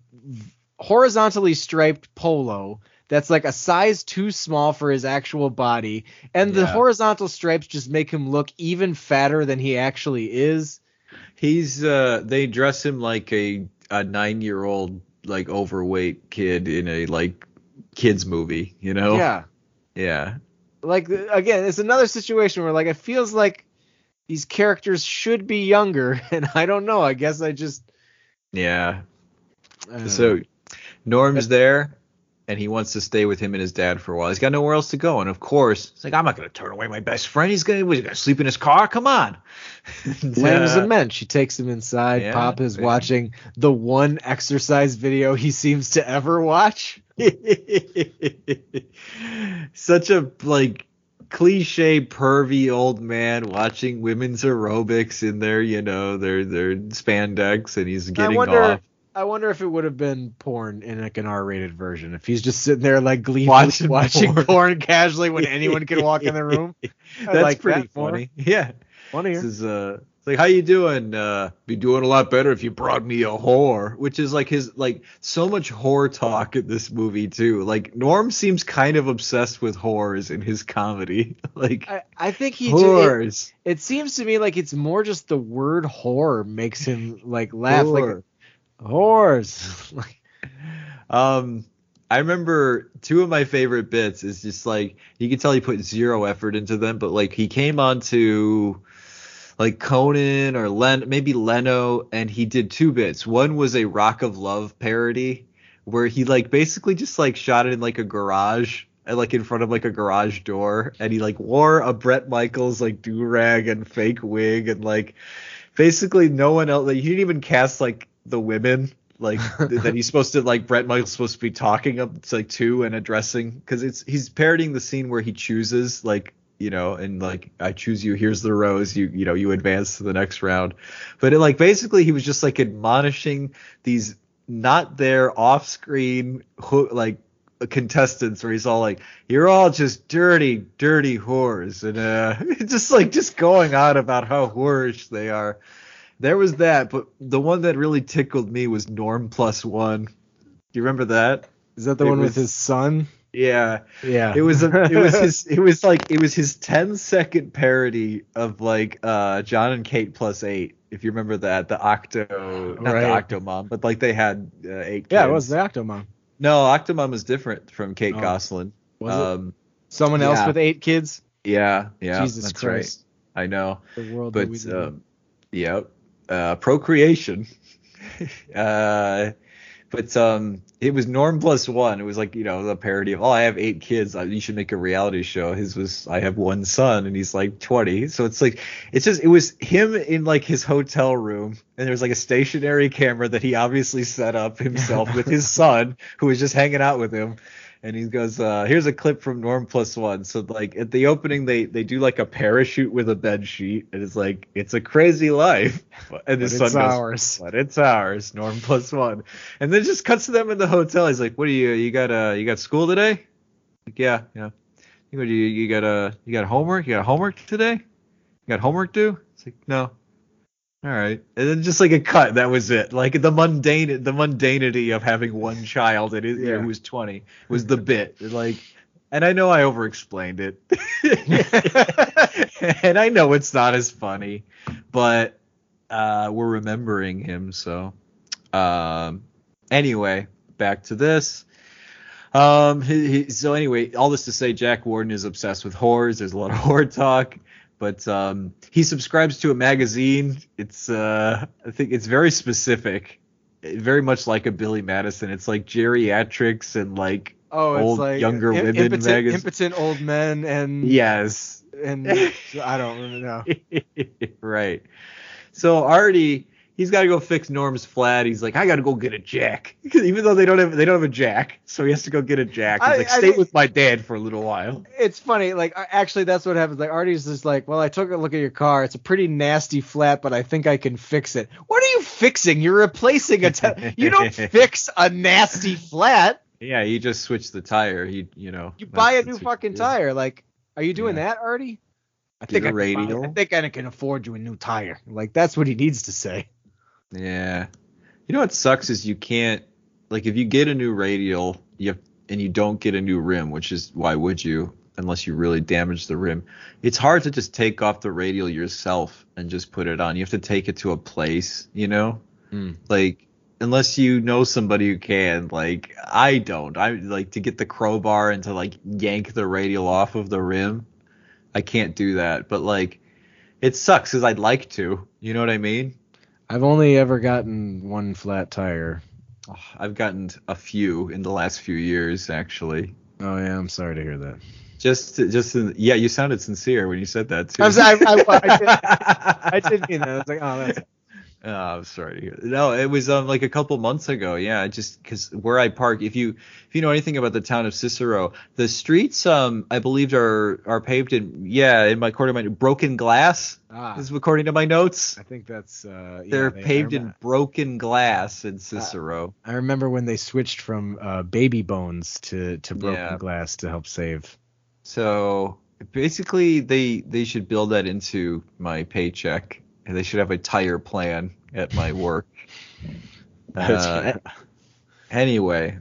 horizontally striped polo that's like a size too small for his actual body, and the horizontal stripes just make him look even fatter than he actually is. He's uh they dress him like a a 9-year-old like overweight kid in a like kids movie, you know? Yeah. Yeah. Like again it's another situation where like it feels like these characters should be younger and i don't know i guess i just Yeah. I So know. Norm's there and he wants to stay with him and his dad for a while. He's got nowhere else to go. And of course, it's like I'm not gonna turn away my best friend. He's gonna, he's gonna sleep in his car. Come on. Lambs uh, and men. She takes him inside. Yeah, Pop is yeah. watching the one exercise video he seems to ever watch. Such a like cliche pervy old man watching women's aerobics in their you know their their spandex and he's I getting wonder. off I wonder if it would have been porn in like an R-rated version. If he's just sitting there like gleefully Watching watching, porn. porn. casually when anyone can walk in the room. That's like pretty that more. funny yeah Funnier. this is uh like, how you doing? Uh, be doing a lot better if you brought me a whore, which is like his like so much whore talk in this movie too. Like Norm seems kind of obsessed with whores in his comedy. like I, I think he. ju- It, whores, it seems to me like it's more just the word "whore" makes him like laugh. whore. Like whores. like Um, I remember two of my favorite bits is just like you can tell he put zero effort into them, but like he came on to like Conan or Len, maybe Leno, and he did two bits. One was a Rock of Love parody where he like basically just like shot it in like a garage. And like in front of like a garage door, and he like wore a Bret Michaels like do rag and fake wig, and like basically no one else. Like, he didn't even cast like the women like that he's supposed to like Bret Michaels supposed to be talking up to, like to and addressing because it's he's parodying the scene where he chooses like you know and like I choose you here's the rose you you know you advance to the next round but it like basically he was just like admonishing these not there off screen like contestants where he's all like you're all just dirty dirty whores and uh just like just going on about how whorish they are there was that, but the one that really tickled me was Norm plus one. Do you remember that? is that the It one was- with his son? Yeah, Yeah. it was a, it was his it was like it was his 10 second parody of like uh John and Kate plus eight. If you remember that, the Octo, not Right. the Octo Mom, but like they had uh, eight. yeah, it was the Octomom. No, Octomom was different from Kate Oh. Gosselin. Was it? um, Someone else yeah. with eight kids. yeah, yeah, Jesus that's Christ. right. I know. The world but um, yeah, uh, procreation. uh, but um, it was Norm plus one. It was like you know the parody of oh I have eight kids. uh, You should make a reality show. His was I have one son and he's like twenty. So it's like it's just it was him in like his hotel room and there's like a stationary camera that he obviously set up himself with his son who was just hanging out with him and he goes, uh, "Here's a clip from Norm Plus One." So like at the opening, they they do like a parachute with a bed sheet, and it's like it's a crazy life, and the But son it's goes, ours. "But it's ours." Norm Plus One, and then just cuts to them in the hotel. He's like, "What do you you got uh you got school today?" Like, yeah, yeah. You got you you got uh you got homework? You got homework today? You got homework due? It's like no. All right, and then just like a cut. That was it. Like the mundane, the mundanity of having one child and it, Yeah. who was 20 was the bit. Like, and I know I over-explained it, and I know it's not as funny, but uh, we're remembering him. So, um, anyway, back to this. Um, he, he, so anyway, all this to say, Jack Warden is obsessed with whores. There's a lot of whore talk, but um, he subscribes to a magazine. It's uh, I think it's very specific, very much like a Billy Madison. It's like geriatrics and like oh, it's old like younger im- women impotent, magazine. impotent old men and yes, and I don't really know. right. So Artie, he's got to go fix Norm's flat. He's like, I got to go get a jack, even though they don't have they don't have a jack. So he has to go get a jack. He's I- like, I stay think- with my dad for a little while. It's funny, like actually, that's what happens. Like Artie's just like, well, I took a look at your car. It's a pretty nasty flat, but I think I can fix it. What are you fixing? You're replacing a. T- you don't fix a nasty flat. Yeah, he just switched the tire. He, you know, You buy a new fucking tire. Like, are you doing Yeah. that, Artie? I a I. I think I can afford you a new tire. Like that's what he needs to say. Yeah. You know what sucks is you can't like if you get a new radial, you have, and you don't get a new rim, which is why would you unless you really damage the rim. It's hard to just take off the radial yourself and just put it on. You have to take it to a place, you know? Hmm. Like unless you know somebody who can, like I don't. I like to get the crowbar and to like yank the radial off of the rim. I can't do that, but like it sucks cuz I'd like to. You know what I mean? I've only ever gotten one flat tire. Oh, I've gotten a few in the last few years, actually. Oh yeah, I'm sorry to hear that. Just, just, yeah, you sounded sincere when you said that too. I'm sorry, I, I, I, did, I did mean that. I was like, oh, that's Oh, I'm sorry to hear. No, it was um like a couple months ago. Yeah, just because where I park, if you if you know anything about the town of Cicero, the streets um I believe are are paved in yeah in my according to my broken glass. ah. This is according to my notes. I think that's uh, yeah, They're they- paved in broken glass in Cicero. I remember when they switched from uh, baby bones to to broken Yeah. glass to help save. So basically, they they should build that into my paycheck They should have a tire plan at my work. Uh. Anyway,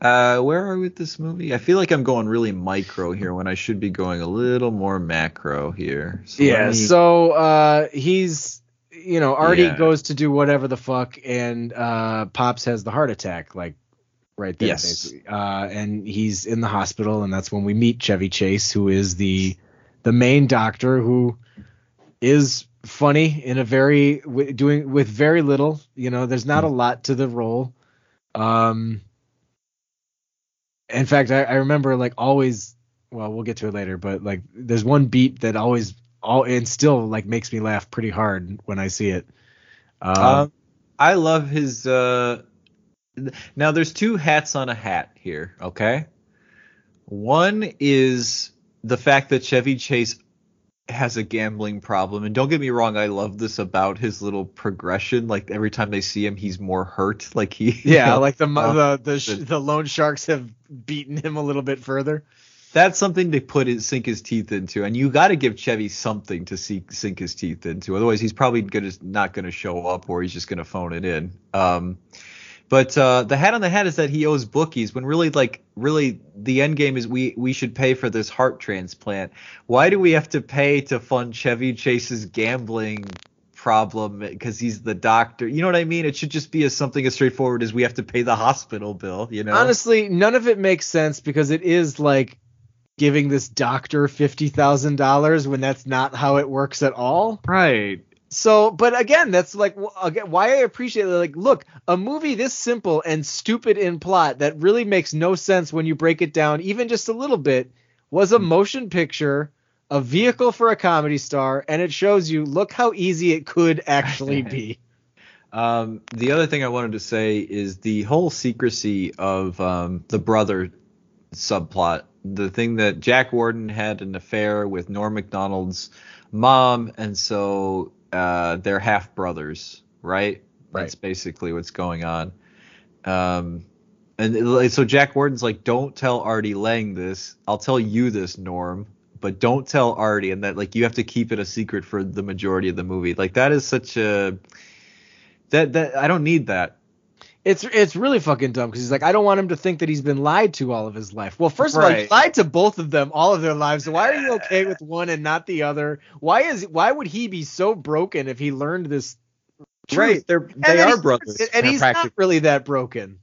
uh, where are we with this movie? I feel like I'm going really micro here when I should be going a little more macro here. So Yeah, me- so uh he's you know, Artie Yeah. goes to do whatever the fuck and uh Pops has the heart attack like right there Yes. Uh and he's in the hospital and that's when we meet Chevy Chase who is the the main doctor who is funny in a very w- doing with very little, you know, there's not a lot to the role. Um in fact, I, I remember like always. Well, we'll get to it later, but like there's one beat that always all and still like makes me laugh pretty hard when I see it. Um, Um, I love his. Uh, now, there's two hats on a hat here. Okay, one is the fact that Chevy Chase has a gambling problem, and don't get me wrong, I love this about his little progression. Like every time they see him, he's more hurt. Like he, you yeah, know, like the uh, the the, sh- the- the loan sharks have beaten him a little bit further. that's something to put his sink his teeth into, and you got to give Chevy something to see, sink his teeth into. Otherwise, he's probably gonna not gonna show up, or he's just gonna phone it in. Um, but uh, the hat on the hat is that he owes bookies when really, like, really, the end game is we we should pay for this heart transplant. Why do we have to pay to fund Chevy Chase's gambling? problem because he's the doctor you know what i mean it should just be as something as straightforward as we have to pay the hospital bill you know Honestly, none of it makes sense because it is like giving this doctor fifty thousand dollars when that's not how it works at all. right So, but again, that's like again, why I appreciate it. Like, look, a movie this simple and stupid in plot that really makes no sense when you break it down, even just a little bit, was a motion picture, a vehicle for a comedy star, and it shows you look how easy it could actually be. Um, the other thing I wanted to say is the whole secrecy of um, the brother subplot. The thing that Jack Warden had an affair with Norm Macdonald's mom, and so uh, they're half brothers, right? That's basically what's going on. Um, and it- so Jack Warden's like, don't tell Artie Lange this. I'll tell you this, Norm, but don't tell Artie, and that like you have to keep it a secret for the majority of the movie. Like that is such a that that I don't need that. It's it's really fucking dumb because he's like, I don't want him to think that he's been lied to all of his life. Well, first of all, he lied to both of them all of their lives. So why are you okay with one and not the other? Why is why would he be so broken if he learned this? truth? Right, they're And they then are brothers. and he's practically. not really that broken.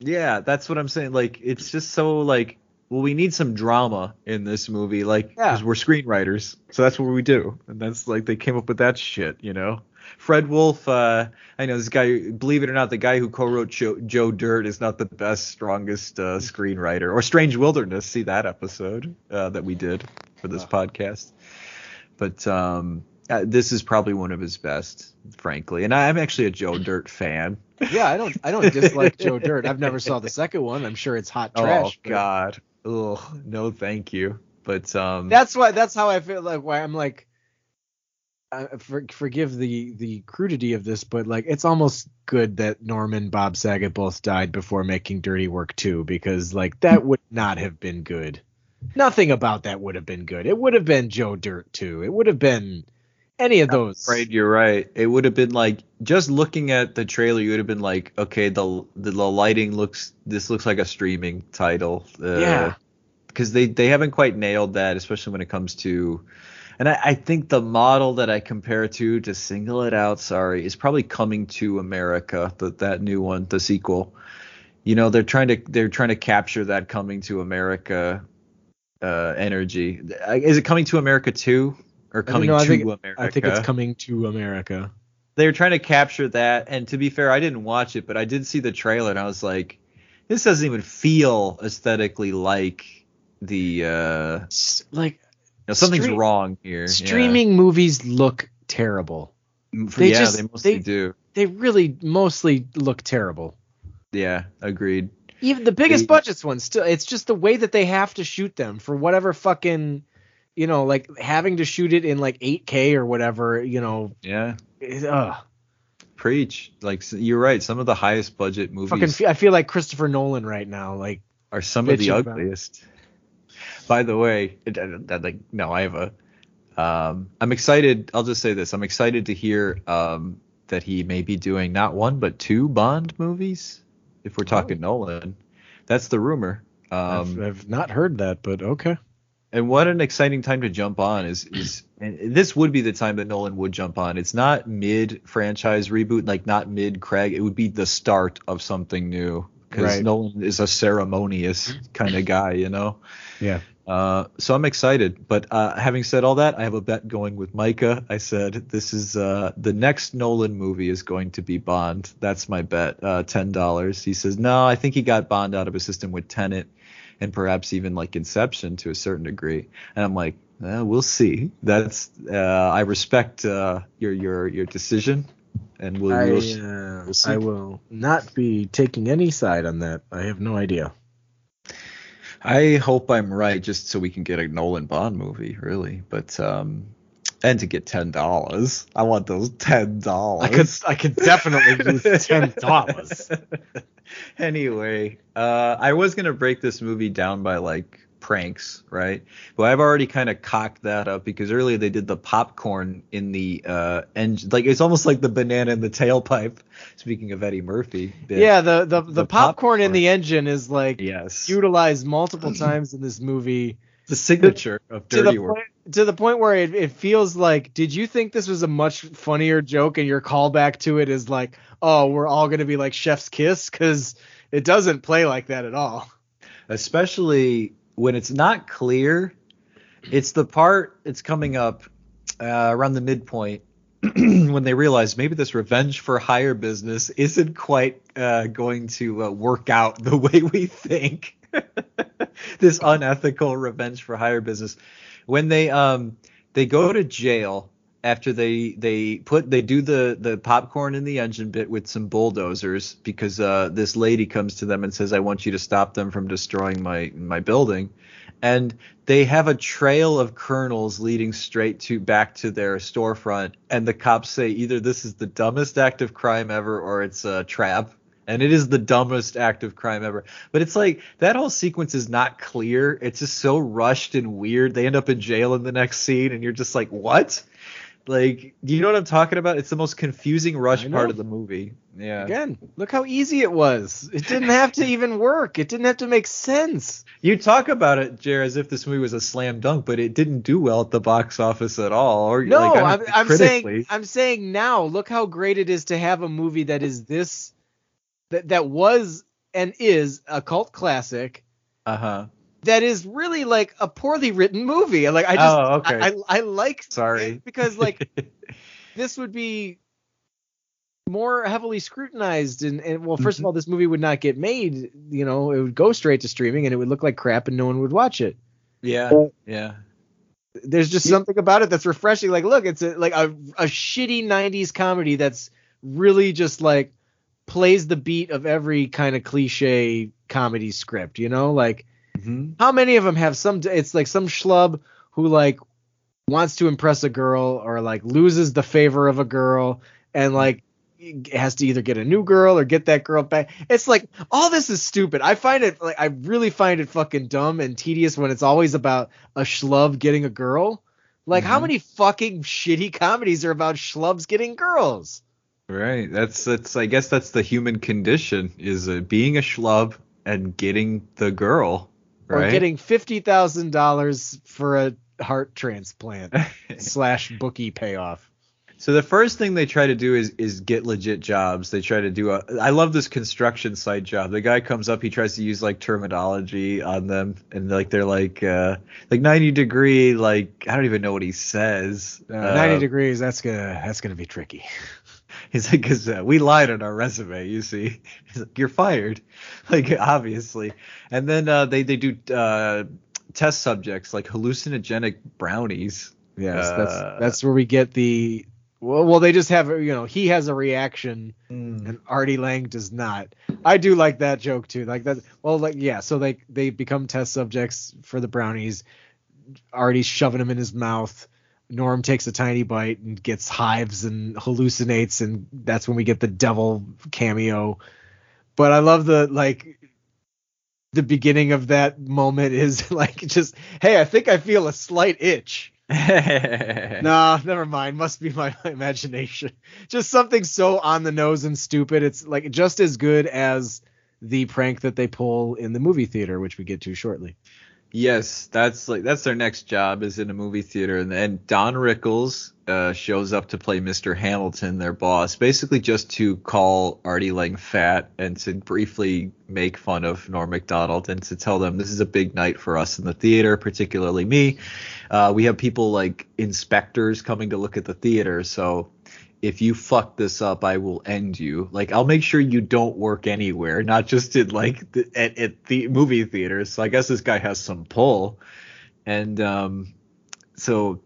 Yeah, that's what I'm saying. Like it's just so like well, we need some drama in this movie, like Yeah. because we're screenwriters, so that's what we do, and that's like they came up with that shit, you know. Fred Wolf, uh, I know this guy. Believe it or not, the guy who co-wrote Joe, Joe Dirt is not the best, strongest uh, screenwriter. Or Strange Wilderness, see that episode uh, that we did for this podcast. But um, uh, this is probably one of his best, frankly. And I'm actually a Joe Dirt fan. Yeah, I don't I don't dislike Joe Dirt. I've never saw the second one. I'm sure it's hot trash. oh but God, ugh, no, thank you. But um, That's why that's how I feel like why I'm like uh, for, forgive the the crudity of this, but like it's almost good that Norman Bob Saget both died before making Dirty Work 2 because like that would not have been good. Nothing about that would have been good. It would have been Joe Dirt 2. It would have been any of those. Right, you're right. It would have been like just looking at the trailer, you would have been like, okay, the the, the lighting looks this looks like a streaming title. Uh, Yeah. Because they they haven't quite nailed that, especially when it comes to. And I, I think the model that I compare to to single it out, sorry, is probably coming to America. The, that new one, the sequel. You know, they're trying to they're trying to capture that coming to America uh, energy. Is it coming to America too, or coming know, I to think, America? I think it's coming to America. they were trying to capture that and to be fair i didn't watch it but i did see the trailer and i was like this doesn't even feel aesthetically like the uh Like you know, something's Stream- wrong here Yeah. streaming movies look terrible. They yeah just- they mostly they- do They really mostly look terrible. yeah agreed even the biggest They- budgets ones still it's just the way that they have to shoot them for whatever fucking you know like having to shoot it in like 8k or whatever you know yeah it- ugh. preach like you're right some of the highest budget movies fucking i feel like christopher nolan right now like are some of the ugliest by the way it, I- I- like no i have a Um, I'm excited. I'll just say this: I'm excited to hear um, that he may be doing not one but two Bond movies. If we're talking Nolan, that's the rumor. I've, Um, I've not heard that, but okay. and what an exciting time to jump on is is and this would be the time that Nolan would jump on. It's not mid franchise reboot, like not mid Craig. It would be the start of something new because Right. Nolan is a ceremonious kind of guy, you know. Yeah. Uh, so I'm excited. But uh, having said all that, I have a bet going with Micah. I said this is uh, the next Nolan movie is going to be Bond. That's my bet. Uh, Ten dollars. He says no. I think he got Bond out of his system with Tenet and perhaps even like Inception to a certain degree. And I'm like, eh, we'll see. That's uh, I respect uh, your your your decision, and we'll, I, we'll. I will not be taking any side on that. I have no idea. I hope I'm right, just so we can get a Nolan Bond movie, really. But um, and to get ten dollars, I want those ten dollars. I could I could definitely use ten dollars. anyway, uh, I was gonna break this movie down by like pranks, right? But I've already kind of cocked that up because earlier they did the popcorn in the uh engine, like it's almost like the banana in the tailpipe. Speaking of Eddie Murphy, bit. Yeah, the the, the, The popcorn, in the engine is like Yes. utilized multiple times in this movie the signature of to dirty the work. point to the point where it, it feels like did you think this was a much funnier joke and your callback to it is like oh we're all gonna be like chef's kiss because it doesn't play like that at all especially when it's not clear. It's the part it's coming up uh, around the midpoint when they realize maybe this revenge for hire business isn't quite uh, going to uh, work out the way we think. this unethical revenge for hire business. When they um they go to jail after they they put they do the the popcorn in the engine bit with some bulldozers because uh this lady comes to them and says I want you to stop them from destroying my my building. And they have a trail of kernels leading straight to back to their storefront. And the cops say either this is the dumbest act of crime ever or it's a trap. And it is the dumbest act of crime ever. But it's like that whole sequence is not clear. It's just so rushed and weird. They end up in jail in the next scene and you're just like what like do you know what i'm talking about? It's the most confusing rush part of the movie. Yeah. Again look how easy it was. It didn't have to even work. It didn't have to make sense. You talk about it, Jer, as if this movie was a slam dunk, but it didn't do well at the box office at all. Or no like, I'm, I'm saying i'm saying now look how great it is to have a movie that is this that, that was and is a cult classic Uh huh. That is really like a poorly written movie. Like I just Oh, okay. I, I, I like Sorry. because like this would be more heavily scrutinized and, and well 1st Mhm. of all this movie would not get made you know it would go straight to streaming and it would look like crap and no one would watch it yeah. Well- Yeah. there's just something about it that's refreshing like look it's a, like a, a shitty 90s comedy that's really just like plays the beat of every kind of cliche comedy script you know like hmm how many of them have some it's like some schlub who like wants to impress a girl or like loses the favor of a girl and like has to either get a new girl or get that girl back it's like all this is stupid i find it like i really find it fucking dumb and tedious when it's always about a schlub getting a girl like how Mhm. many fucking shitty comedies are about schlubs getting girls Right. That's that's. I guess that's the human condition is uh, being a schlub and getting the girl. Right. or getting fifty thousand dollars for a heart transplant slash bookie payoff So the first thing they try to do is is get legit jobs. They try to do a. I love this construction site job. The guy comes up, he tries to use like terminology on them, and like they're like uh like ninety degree. Like I don't even know what he says. Uh, Uh, 90 degrees that's gonna that's gonna be tricky He's like, because uh, we lied on our resume. You see, He's like, you're fired. Like obviously, and then uh, they they do uh test subjects like hallucinogenic brownies. yes Uh, that's that's where we get the well, well they just have you know he has a reaction and artie lange does not i do like that joke too like that well like yeah so like they become test subjects for the brownies artie's shoving them in his mouth norm takes a tiny bite and gets hives and hallucinates and that's when we get the devil cameo but i love the like the beginning of that moment is like just hey i think i feel a slight itch Nah, never mind. Must be my, my imagination. Just something so on the nose and stupid. It's like just as good as the prank that they pull in the movie theater, which we get to shortly. Yes, that's like that's their next job is in a movie theater, and then Don Rickles uh, shows up to play Mr. Hamilton, their boss, basically just to call Artie Lange fat and to briefly make fun of Norm Macdonald and to tell them this is a big night for us in the theater, particularly me. Uh, we have people like inspectors coming to look at the theater, so if you fuck this up, I will end you. Like I'll make sure you don't work anywhere, not just at like the, at, at the movie theaters. So I guess this guy has some pull, and um, so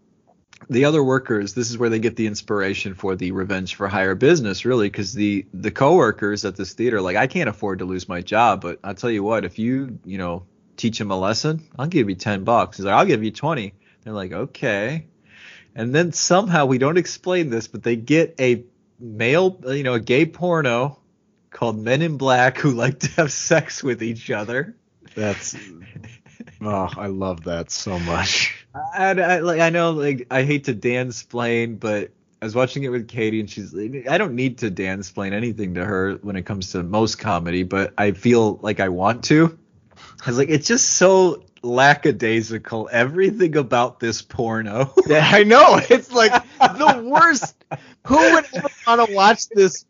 the other workers, this is where they get the inspiration for the revenge for hire business, really, because the the coworkers at this theater, like I can't afford to lose my job, but I'll tell you what, if you you know teach him a lesson, I'll give you ten bucks. He's like, I'll give you twenty. They're like, okay. And then somehow we don't explain this, but they get a male, you know, a gay porno called Men in Black who like to have sex with each other. That's oh, I love that so much. And I like I know like I hate to dance explain, but I was watching it with Katie and she's like, I don't need to dance explain anything to her when it comes to most comedy, but I feel like I want to. I was like, it's just so lackadaisical. Everything about this porno. I know. It's like the worst. Who would ever want to watch this?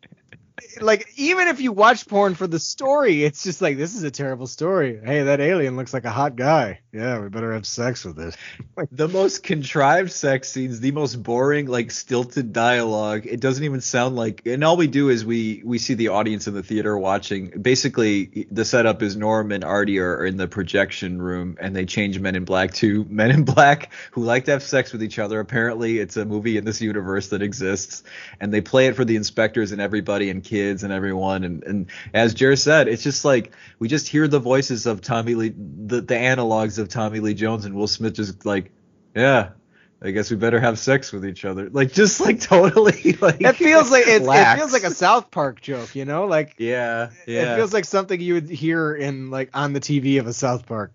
Like, even if you watch porn for the story, it's just like this is a terrible story. Hey, that alien looks like a hot guy. Yeah, we better have sex with it. the most contrived sex scenes, the most boring, like stilted dialogue. It doesn't even sound like. And all we do is we we see the audience in the theater watching. Basically, the setup is Norm and Artie are in the projection room, and they change Men in Black to Men in Black who like to have sex with each other. Apparently, it's a movie in this universe that exists, and they play it for the inspectors and everybody and kids and everyone. And and as Jer said, it's just like we just hear the voices of Tommy Lee, the the analogs of Tommy Lee Jones and Will Smith, just like, yeah. I guess we better have sex with each other. Like just like totally like It feels like it, it feels like a South Park joke, you know? Like Yeah, yeah. it feels like something you would hear in like on the TV of a South Park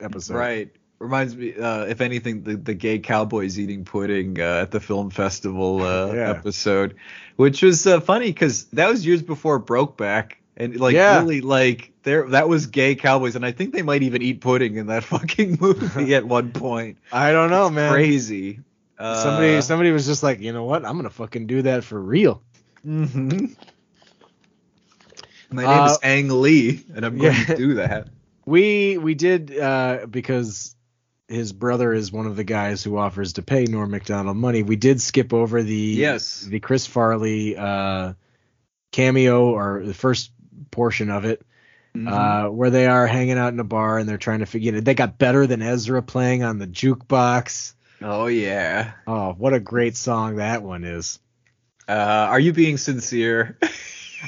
episode. Right. Reminds me, uh, if anything, the, the gay cowboys eating pudding uh, at the film festival uh, Yeah. episode, which was uh, funny because that was years before Brokeback, and like Yeah. really like there that was gay cowboys, and I think they might even eat pudding in that fucking movie at one point. I don't know, man. Crazy. Uh, Somebody somebody was just like, you know what? I'm gonna fucking do that for real. mhm. My name Uh, is Ang Lee, and I'm going yeah. to do that. We we did uh, because his brother is one of the guys who offers to pay Norm Macdonald money. We did skip over the Yes. the Chris Farley uh, cameo or the first portion of it. Mm-hmm. Uh, where they are hanging out in a bar and they're trying to figure it. They got better than Ezra playing on the jukebox. oh yeah. Oh, what a great song that one is. Uh, are you being sincere?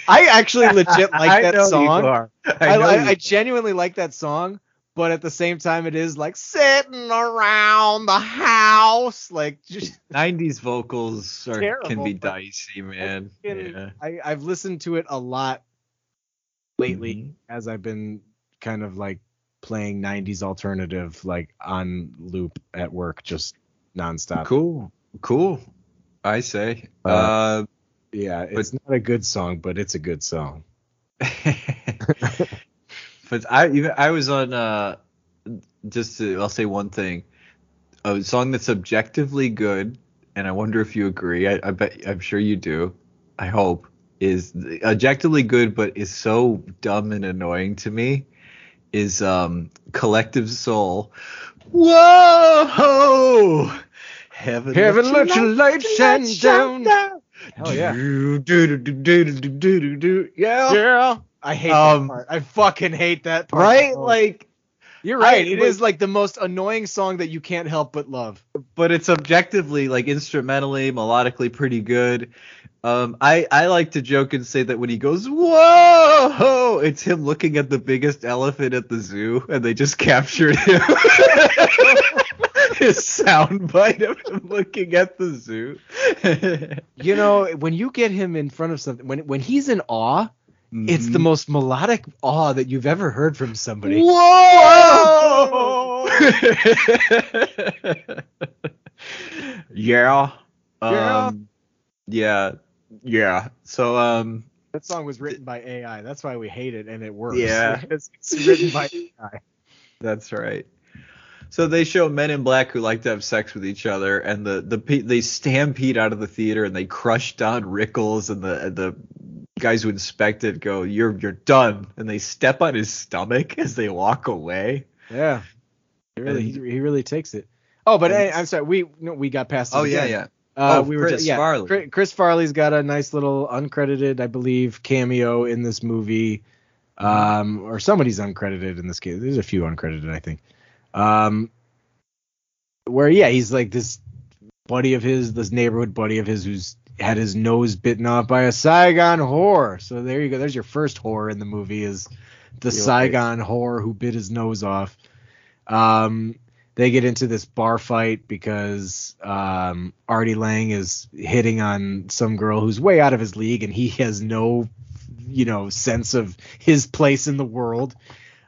I actually legit like that song. I, I, I, I genuinely like that song, but at the same time, it is like sitting around the house, like just. 90s vocals are, can be dicey, man. fucking- Yeah. I, I've listened to it a lot lately Mhm. as I've been kind of like playing 90s alternative, like on loop at work, just nonstop. Cool. Cool. I say. Uh, Uh, Yeah, it's not a good song, but it's a good song. but I even I was on uh just to I'll say one thing. A song that's objectively good, and I wonder if you agree. I, I bet I'm sure you do. I hope is objectively good, but is so dumb and annoying to me. Is um Collective Soul. Whoa! Heaven, Heaven let your light shine shine down. Hell yeah. Yeah. I hate um, that part. I fucking hate that part. Right? Oh. Like you're right. I- It is like the most annoying song that you can't help but love. but it's objectively, like, instrumentally, melodically pretty good. Um, I, I like to joke and say that when he goes, whoa, it's him looking at the biggest elephant at the zoo, and they just captured him. His sound bite of him looking at the zoo. You know, when you get him in front of something, when when he's in awe, it's Mm-hmm. the most melodic awe that you've ever heard from somebody. Whoa! Yeah. Yeah. Um, yeah. Yeah. So um That song was written by AI. That's why we hate it, and it works. Yeah. it's, it's written by AI. That's right. So they show men in black who like to have sex with each other, and the the they stampede out of the theater and they crush Don Rickles, and the and the guys who inspect it go, "You're you're done," and they step on his stomach as they walk away. Yeah, he really, And- he, he really takes it. Oh, but hey, I'm sorry, we no, we got past. Oh yeah, again. yeah. Uh, Oh, we were Chris just, yeah, Farley. Chris, Chris Farley's got a nice little uncredited, I believe, cameo in this movie. Um, or somebody's uncredited in this case. There's a few uncredited, I think. Um, where yeah, he's like this buddy of his, this neighborhood buddy of his, who's had his nose bitten off by a Saigon whore. So there you go. There's your first whore in the movie is the Real Saigon whore who bit his nose off. Um, they get into this bar fight because um, Artie Lange is hitting on some girl who's way out of his league, and he has no, you know, sense of his place in the world.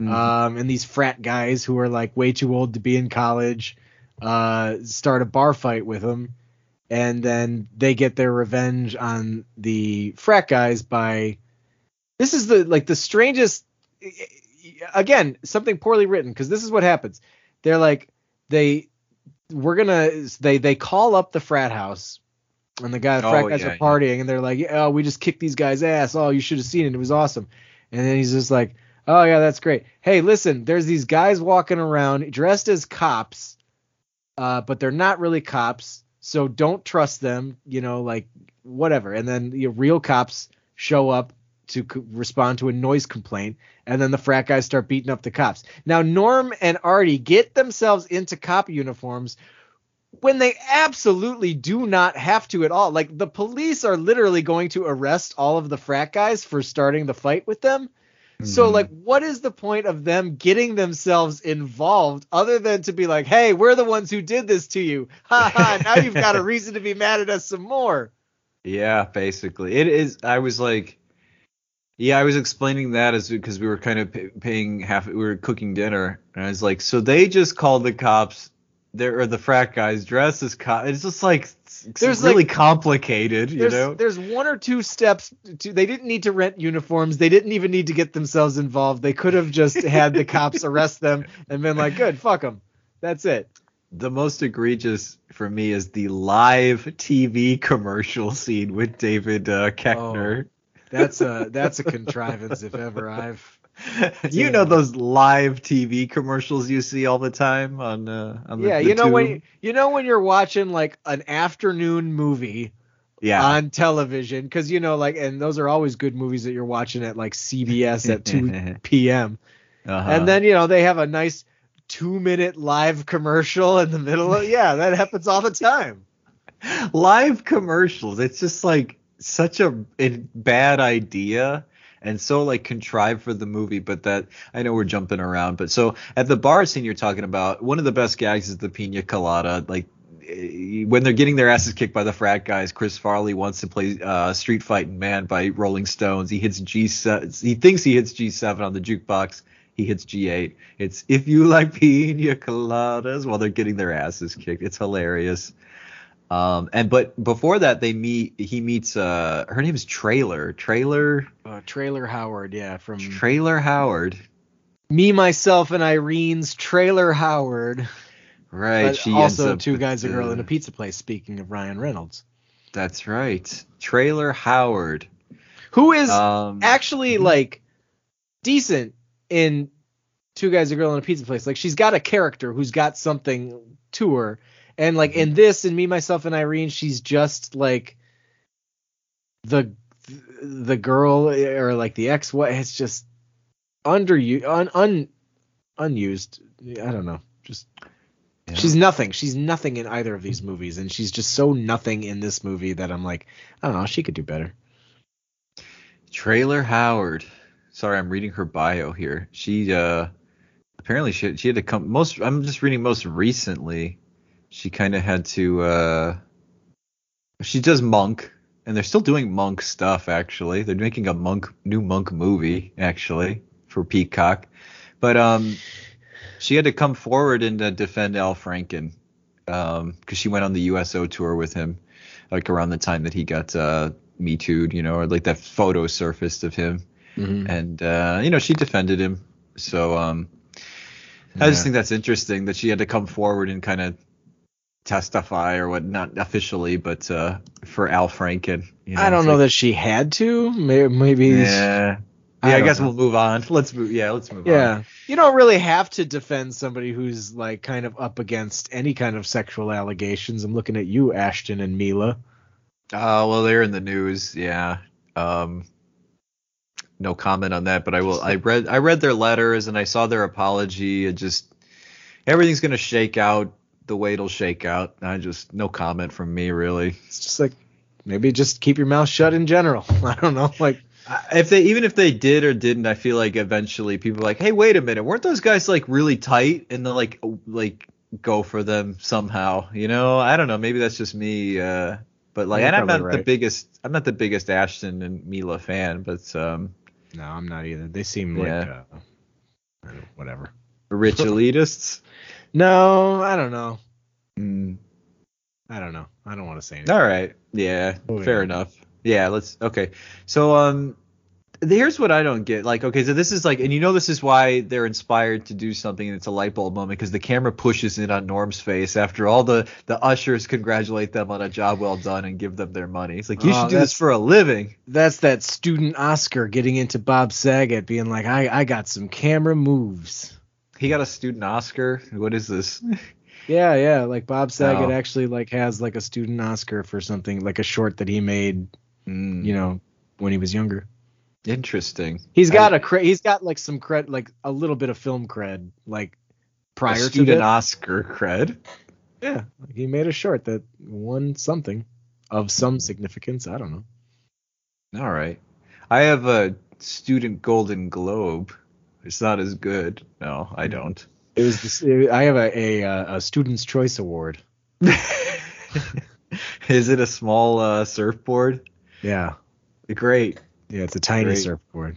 Um, and these frat guys who are like way too old to be in college uh, start a bar fight with him, and then they get their revenge on the frat guys by. This is the like the strangest. Again, something poorly written because this is what happens. They're like they we're gonna they they call up the frat house and the guy the frat Oh, guys yeah, are yeah. partying and they're like oh we just kicked these guys ass oh you should have seen it it was awesome and then he's just like oh yeah that's great hey listen there's these guys walking around dressed as cops uh but they're not really cops so don't trust them you know like whatever and then the real cops show up to respond to a noise complaint and then the frat guys start beating up the cops. Now Norm and Artie get themselves into cop uniforms when they absolutely do not have to at all. Like the police are literally going to arrest all of the frat guys for starting the fight with them. So Mhm. like what is the point of them getting themselves involved other than to be like, "Hey, we're the ones who did this to you." Ha ha, now you've got a reason to be mad at us some more. Yeah, basically. It is. I was like, yeah, I was explaining that as because we were kind of pay, paying half. We were cooking dinner, and I was like, so they just called the cops. There or the frat guys dressed as cops. It's just like it's There's, really like- complicated, you there's, know. there's one or two steps to they didn't need to rent uniforms they didn't even need to get themselves involved they could have just had the cops arrest them and been like good fuck them that's it The most egregious for me is the live TV commercial scene with David uh, Koechner. that's a that's a contrivance if ever i've you know those live TV commercials you see all the time on uh, on the yeah the you know when tube? you know when you're watching like an afternoon movie yeah. on television because you know like and those are always good movies that you're watching at like cbs at 2 p.m uh-huh. and then you know they have a nice two minute live commercial in the middle of yeah that happens all the time. Live commercials it's just like such a, a bad idea and so like contrived for the movie but that i know we're jumping around but so at the bar scene you're talking about one of the best gags is the pina colada like eh, when they're getting their asses kicked by the frat guys chris farley wants to play uh, street fighting man by rolling stones he hits g7 he thinks he hits g7 on the jukebox he hits G8. It's if you like pina coladas while they're getting their asses kicked. It's hilarious. Um, and but before that, they meet. He meets. Uh, her name is Traylor. Traylor. uh, traylor howard yeah from Traylor Howard. me myself and irene's traylor howard Right. but she also two guys a girl in a pizza place speaking of ryan reynolds That's right. Traylor Howard. who is Um, actually like decent in two guys a girl in a pizza place like she's got a character who's got something to her and like in this and me myself and irene she's just like the the girl or like the ex what it's just under un, un unused i don't know just yeah. she's nothing she's nothing in either of these movies and she's just so nothing in this movie that i'm like i don't know she could do better Traylor Howard. Sorry, I'm reading her bio here. She uh apparently she she had to come most I'm just reading most recently. She kind of had to uh she does Monk and they're still doing Monk stuff actually. They're making a Monk new Monk movie actually for Peacock. But um she had to come forward and uh, defend Al Franken Um, because she went on the USO tour with him, like around the time that he got uh Me Too'd, you know, or like that photo surfaced of him, Mhm. and uh, you know, she defended him. So um, I just think that's interesting that she had to come forward and kind of testify or what, not officially, but uh, for Al Franken. You know, I don't know like- that she had to. May- Maybe. Yeah. I Yeah, I, guess know. we'll move on. Let's move. Yeah, let's move on. Yeah. You don't really have to defend somebody who's like kind of up against any kind of sexual allegations. I'm looking at you, Ashton and Mila. Oh well, they're in the news. Yeah. Um. No comment on that, but I will. I read. I read their letters and I saw their apology. It just everything's gonna shake out the way it'll shake out. I just no comment from me really. It's just like maybe just keep your mouth shut in general. I don't know. Like If they even if they did or didn't, I feel like eventually people are like, hey, wait a minute, weren't those guys like really tight and then like like go for them somehow? You know, I don't know. Maybe that's just me. Uh, but like, You're and I'm not probably the biggest. I'm not the biggest Ashton and Mila fan, but um, no, I'm not either. They seem like uh, whatever. rich elitists. No, I don't know. Mm. I don't know. I don't want to say anything. All right. Yeah. Moving fair on. enough. Yeah. Let's. Okay. So um, here's what I don't get. Like, okay, so this is like, and you know, this is why they're inspired to do something, and it's a light bulb moment because the camera pushes in on Norm's face after all the the ushers congratulate them on a job well done and give them their money. It's like you Oh, should do this for a living. That's that student Oscar getting into Bob Saget, being like, I, I got some camera moves. He got a student Oscar. What is this? Yeah, yeah. Like Bob Saget Oh. actually like has like a student Oscar for something like a short that he made, Mm, you know, when he was younger. interesting. He's got I- a cre- he's got like some cred, like a little bit of film cred, like prior to student. Oscar cred. Yeah, like he made a short that won something of some significance. I don't know. All right. I have a student Golden Globe. It's not as good. No, I don't. It was this, I have a a, uh, a Student's Choice Award. Is it a small uh, surfboard? Yeah, Great. yeah. It's a tiny Great. surfboard.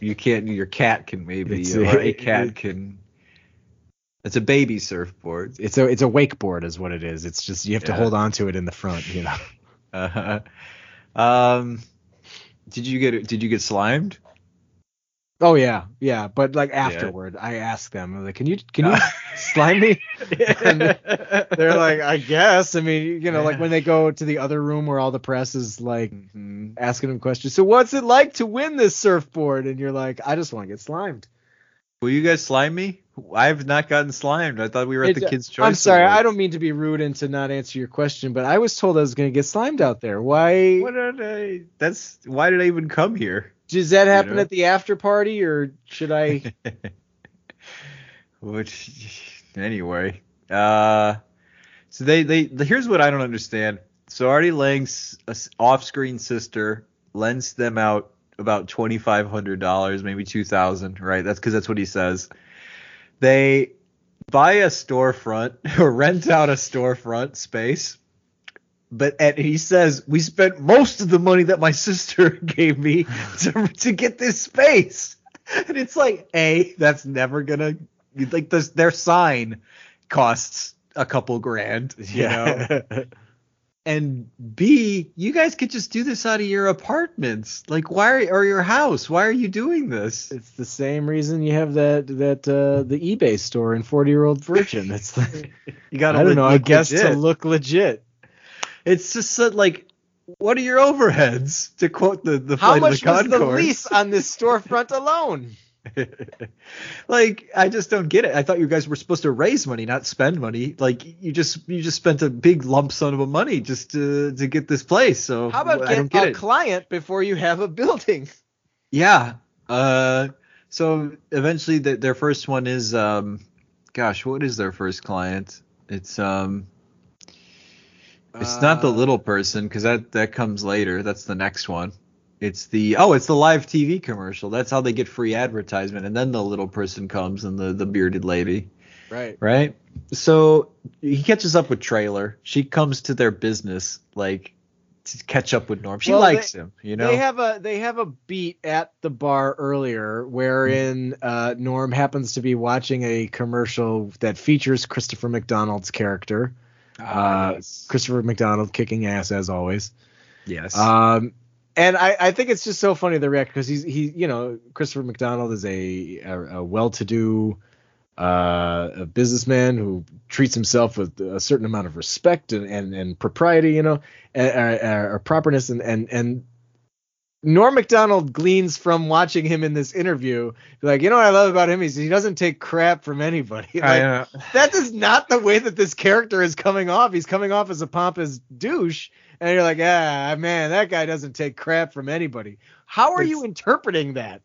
You can't. Your cat can maybe, It's or a- cat can. It's a baby surfboard. It's a it's a wakeboard is what it is. It's just you have to hold on to it in the front. You know. Uh, um, did you get did you get slimed? Oh yeah, yeah. But like afterward, I asked them, like, "Can you can you slime me?" And they're like, "I guess." I mean, you know, like when they go to the other room where all the press is like Mhm. asking them questions. So what's it like to win this surfboard? And you're like, I just want to get slimed. Will you guys slime me? I've not gotten slimed. I thought we were at the It- kids' choice. I'm sorry. I don't mean to be rude and to not answer your question, but I was told I was going to get slimed out there. Why? What did I? That's why did I even come here? Does that happen know? at the after party, or should I? Which anyway, uh, so they they the, here's what I don't understand. So Artie Lange's uh, off-screen sister lends them out about twenty five hundred dollars, maybe two thousand, right? That's because that's what he says. They buy a storefront or rent out a storefront space. But and he says we spent most of the money that my sister gave me to to get this space, and it's like a that's never gonna like this their sign costs a couple grand, you know, and B you guys could just do this out of your apartments, like why are, or your house? Why are you doing this? It's the same reason you have that that uh, the eBay store in Forty Year Old Virgin. It's the, You got to I don't know. I guess to look legit. It's just like, what are your overheads? To quote the the How much of the was the lease on this storefront alone? like, I just don't get it. I thought you guys were supposed to raise money, not spend money. Like, you just you just spent a big lump sum of money just to to get this place. So How about I don't get get a it. client before you have a building? yeah. Uh. So eventually, the, their first one is um. Gosh, what is their first client? It's um. It's not the Uh, little person because that that comes later. That's the next one. It's the oh, it's the live TV commercial. That's how they get free advertisement, and then the little person comes and the the bearded lady, Right. right? So he catches up with Traylor. She comes to their business like to catch up with Norm. She Well, likes they- him, you know. They have a they have a beat at the bar earlier wherein uh, Norm happens to be watching a commercial that features Christopher McDonald's character, Uh, yes. Christopher McDonald kicking ass as always. yes. Um, and I, I think it's just so funny the react because he's he you know Christopher McDonald is a a, a well-to-do uh, a businessman who treats himself with a certain amount of respect and and, and propriety, you know, and, or, or properness, and and and Norm Macdonald gleans from watching him in this interview, like you know what I love about him is he doesn't take crap from anybody. Like, uh, that is not the way that this character is coming off. He's coming off as a pompous douche, and you're like, ah, man, that guy doesn't take crap from anybody. How are you interpreting that?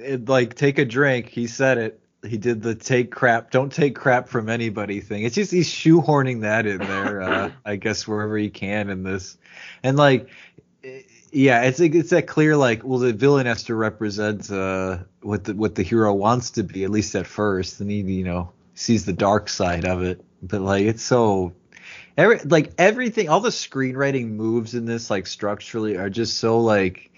it, like take a drink. He said it. He did the take crap, don't take crap from anybody thing. It's just he's shoehorning that in there, uh, I guess wherever he can in this, and like, yeah, it's it's that clear like, well, the villain has to represent uh, what the what the hero wants to be at least at first, and he you know sees the dark side of it, but like it's so. Every, like everything, all the screenwriting moves in this, like structurally, are just so like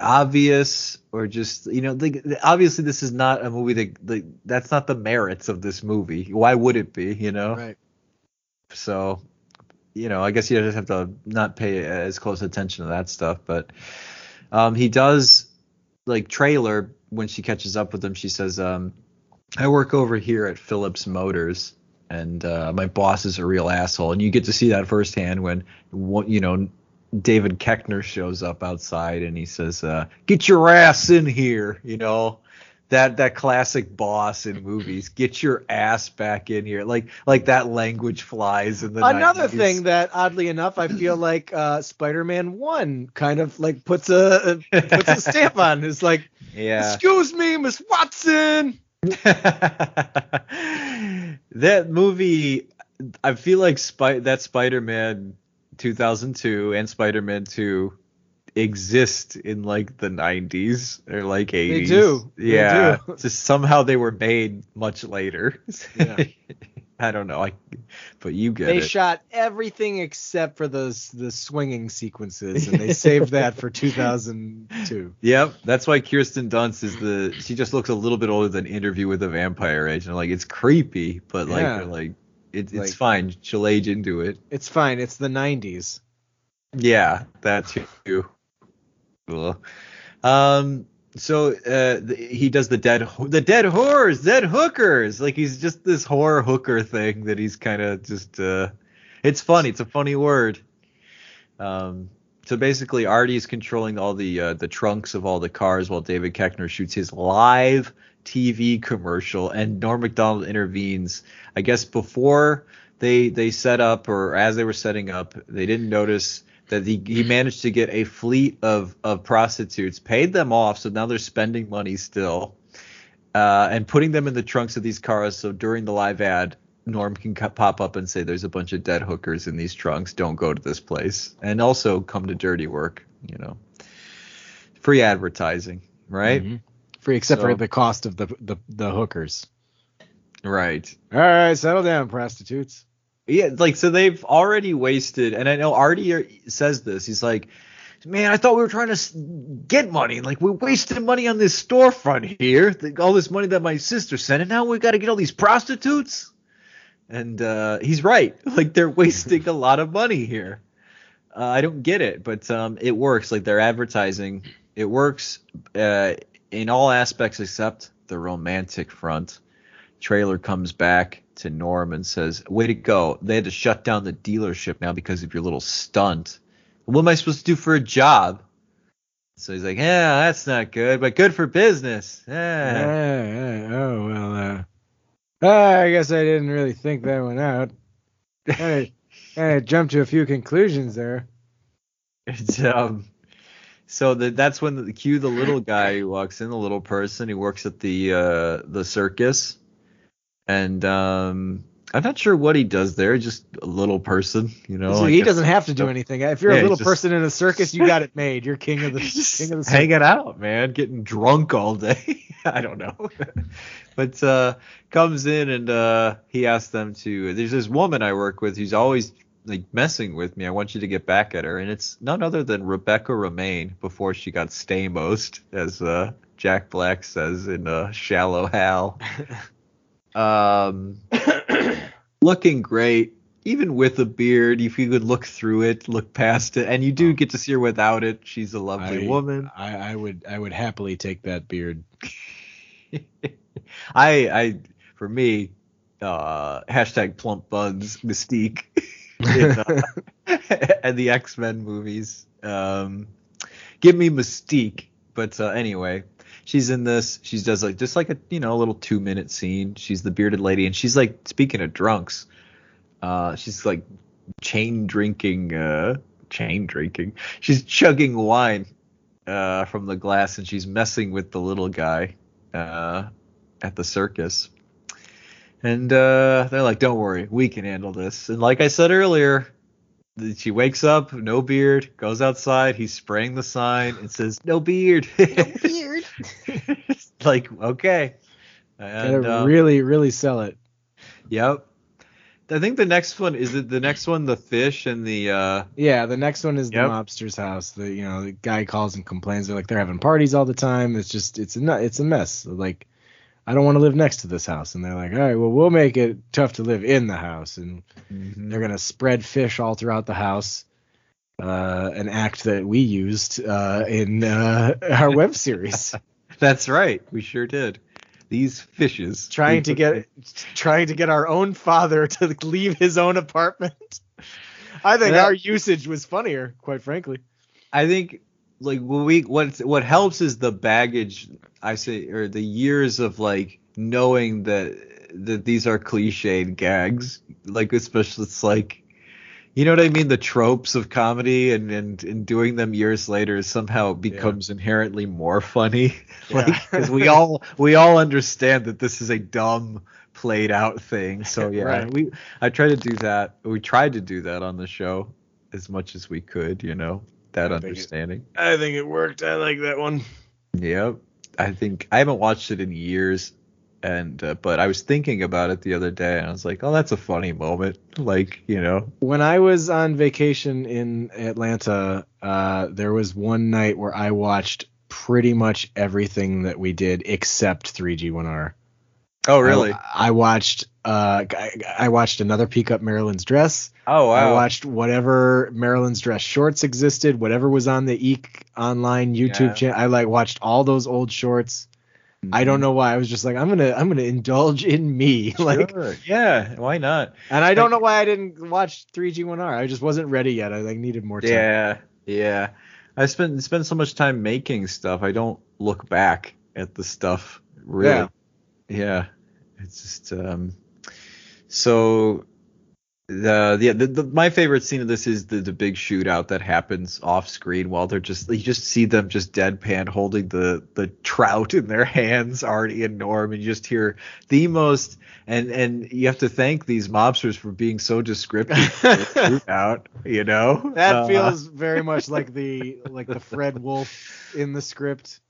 obvious or just you know like, obviously this is not a movie that like, that's not the merits of this movie why would it be you know Right. so you know i guess you just have to not pay as close attention to that stuff but um he does like traylor when she catches up with him she says um i work over here at phillips motors and uh, my boss is a real asshole and you get to see that firsthand when you know David Koechner shows up outside and he says, uh, "Get your ass in here," you know. That that classic boss in movies. Get your ass back in here. Like like that language flies in the Another 90s. thing that oddly enough, I feel like uh, Spider-Man One kind of like puts a puts a stamp on. It's like, Yeah. excuse me, Miss Watson. that movie I feel like Spy- that Spider-Man 2002 and Spider-Man 2 exist in like the 90s or like 80s. do. They Yeah. do. Just somehow they were made much later. Yeah. I don't know. I but you get They it. shot everything except for the the swinging sequences, and they saved that for 2002. Yep, that's why Kirsten Dunst is the. She just looks a little bit older than Interview with a Vampire Agent. Like it's creepy, but like Yeah. like it, it's Like- fine. She'll age into it. It's fine. It's the 90s. Yeah, that too. Cool. Um. So uh, th- he does the dead, the dead whores, dead hookers. Like he's just this whore hooker thing that he's kind of just. uh It's funny. It's a funny word. Um. So basically, Artie's controlling all the uh, the trunks of all the cars while David Koechner shoots his live TV commercial, and Norm Macdonald intervenes. I guess before they they set up or as they were setting up, they didn't notice that he, he managed to get a fleet of of prostitutes, paid them off, so now they're spending money still, uh, and putting them in the trunks of these cars. So during the live ad, Norm can co- pop up and say, "There's a bunch of dead hookers in these trunks. Don't go to this place." And also come to dirty work. You know, free advertising, right? Mhm. Free except for the cost of the, the the hookers. Right. All right, settle down, prostitutes. Yeah, like so they've already wasted, and I know Artie says this. He's like, "Man, I thought we were trying to get money. Like we wasted money on this storefront here, all this money that my sister sent, and now we've got to get all these prostitutes." And uh, he's right. Like they're wasting a lot of money here. Uh, I don't get it, but um, it works. Like their advertising, it works uh, in all aspects except the romantic front traylor comes back to Norm and says, "Way to go! They had to shut down the dealership now because of your little stunt. What am I supposed to do for a job?" So he's like, "Yeah, that's not good, but good for business." Yeah, Yeah. yeah, oh well. Uh, ah, I guess I didn't really think that one out. I, I jumped to a few conclusions there. It's, um, so the, that's when the cue the little guy walks in, the little person who works at the uh, the circus, and um, I'm not sure what he does there. Just a little person, you know. so I he doesn't have to do anything. If you're Yeah, a little just- person in a circus, you got it made. You're king of the king of the circus. hanging out, man, getting drunk all day. I don't know, but uh, comes in and uh, he asks them to. There's this woman I work with who's always like messing with me. I want you to get back at her, and it's none other than Rebecca Romijn before she got stamos, as uh, Jack Black says in uh, Shallow Hal. Um, looking great, even with a beard. If you could look through it, look past it, and you do get to see her without it. She's a lovely I- woman. I, I would I would happily take that beard. I I for me, uh hashtag plump buns mystique in, uh, and the X Men movies. Um, give me mystique. But uh, anyway, she's in this. She does like just like a you know a little two minute scene. She's the bearded lady, and she's like speaking of drunks. Uh, she's like chain drinking. Uh, chain drinking. She's chugging wine uh, from the glass, and she's messing with the little guy uh, at the circus. And uh, they're like, "Don't worry, we can handle this." And like I said earlier, she wakes up, no beard, goes outside. He's spraying the sign and says, "No beard." No beard. like okay. And Gotta um, really really sell it. yep. I think the next one is it the next one the fish and the uh Yeah, the next one is the mobster's house. The you know the guy calls and complains. They're like they're having parties all the time. It's just it's a it's a mess. Like I don't want to live next to this house. And they're like, all right, well we'll make it tough to live in the house. And they're gonna spread fish all throughout the house. Uh, an act that we used uh, in uh, our web series, That's right. We sure did. These fishes trying to get trying to get our own father to leave his own apartment. I think Yeah. our usage was funnier, quite frankly. I think like what we what what helps is the baggage I say or the years of like knowing that that these are cliched gags. Like especially it's like you know what I mean? The tropes of comedy and and, and doing them years later somehow becomes inherently more funny. Like Yeah. because we all we all understand that this is a dumb played out thing. So yeah Right. we I try to do that. We tried to do that on the show as much as we could you know that I think it- understanding I think it worked. I like that one. Yep. I think I haven't watched it in years, and uh, but I was thinking about it the other day, and I was like, oh, that's a funny moment. Like, you know, When I was on vacation in Atlanta, uh, there was one night where I watched pretty much everything that we did except 3G1R. Oh really? I, I watched uh I, I watched another peek up Marilyn's dress. oh wow! I watched whatever Marilyn's dress shorts existed, whatever was on the Eek online YouTube Yeah. channel. I like watched all those old shorts. I don't know why. I was just like, I'm gonna I'm gonna indulge in me. like Sure. yeah, why not? and I don't know why I didn't watch 3G1R. I just wasn't ready yet. I like needed more time. Yeah, yeah. I spent spend so much time making stuff. I don't look back at the stuff really. Yeah. Yeah. It's just um so the the, the, the my favorite scene of this is the the big shootout that happens off screen while they're just you just see them just deadpan holding the the trout in their hands Artie and Norm and you just hear the most and and you have to thank these mobsters for being so descriptive shootout you know That Uh, feels very much like the like the Fred Wolf in the script.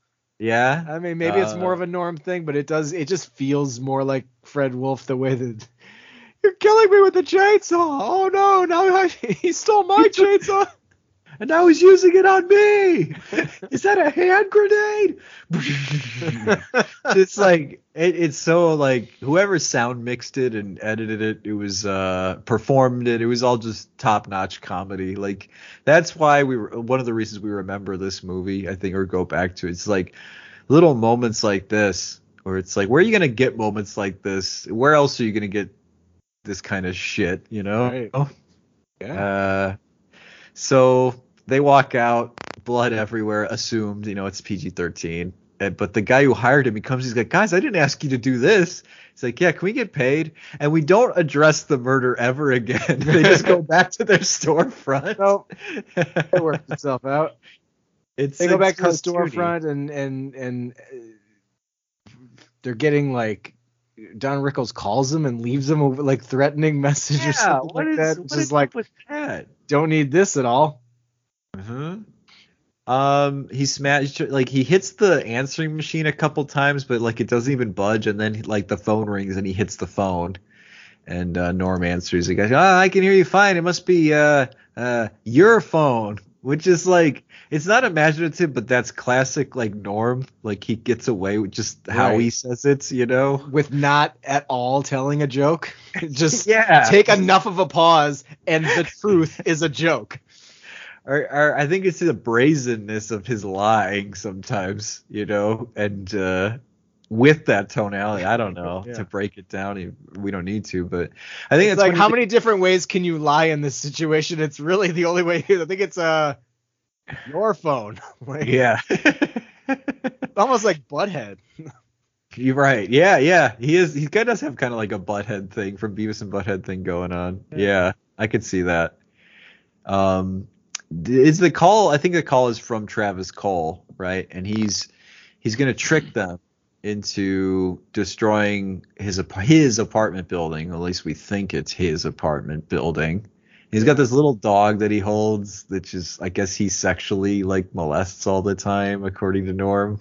Yeah I mean, maybe it's Uh, more of a norm thing, but it does it just feels more like Fred Wolf the way that you're killing me with the chainsaw. Oh no, now I, he stole my chainsaw. And now he's using it on me. Is that a hand grenade? it's like it, it's so like whoever sound mixed it and edited it, it was uh performed it. It was all just top notch comedy. Like that's why we were one of the reasons we remember this movie. I think or go back to It. it's like little moments like this where it's like where are you gonna get moments like this? Where else are you gonna get this kind of shit? You know? Right. Yeah. Uh, so they walk out, blood everywhere, assumed, you know, it's PG 13. But the guy who hired him, he comes, he's like, guys, I didn't ask you to do this. He's like, yeah, can we get paid? And we don't address the murder ever again. they just go back to their storefront. Nope. it worked itself out. It's, They go back to the storefront and and and uh, they're getting like Don Rickles calls them and leaves them a like threatening message or something what like is, that. what Just is like that? don't need this at all. Uh-huh. Um, he smashed like he hits the answering machine a couple times, but like it doesn't even budge, and then like the phone rings and he hits the phone, and uh, Norm answers. He goes, "Ah, I can hear you fine. It must be uh uh your phone." which is like it's not imaginative, but that's classic like Norm. Like he gets away with just how he says it, you know. With not at all telling a joke. Just Yeah. take enough of a pause and the truth is a joke. Or, or I think it's the brazenness of his lying sometimes, you know, and uh, with that tonality, I don't know Yeah. to break it down. We don't need to, but I think It's like how he- many different ways can you lie in this situation? It's really the only way. I think it's uh your phone. like, Yeah. almost like butthead. You're right. Yeah, yeah. He is. He kind of does have kind of like a butthead thing from Beavis and Butthead thing going on. Yeah. Yeah, I could see that. Um, is the call? I think the call is from Travis Cole, right? And he's he's gonna trick them into destroying his his apartment building. At least we think it's his apartment building. He's got this little dog that he holds, which is, I guess, he sexually like molests all the time, according to Norm.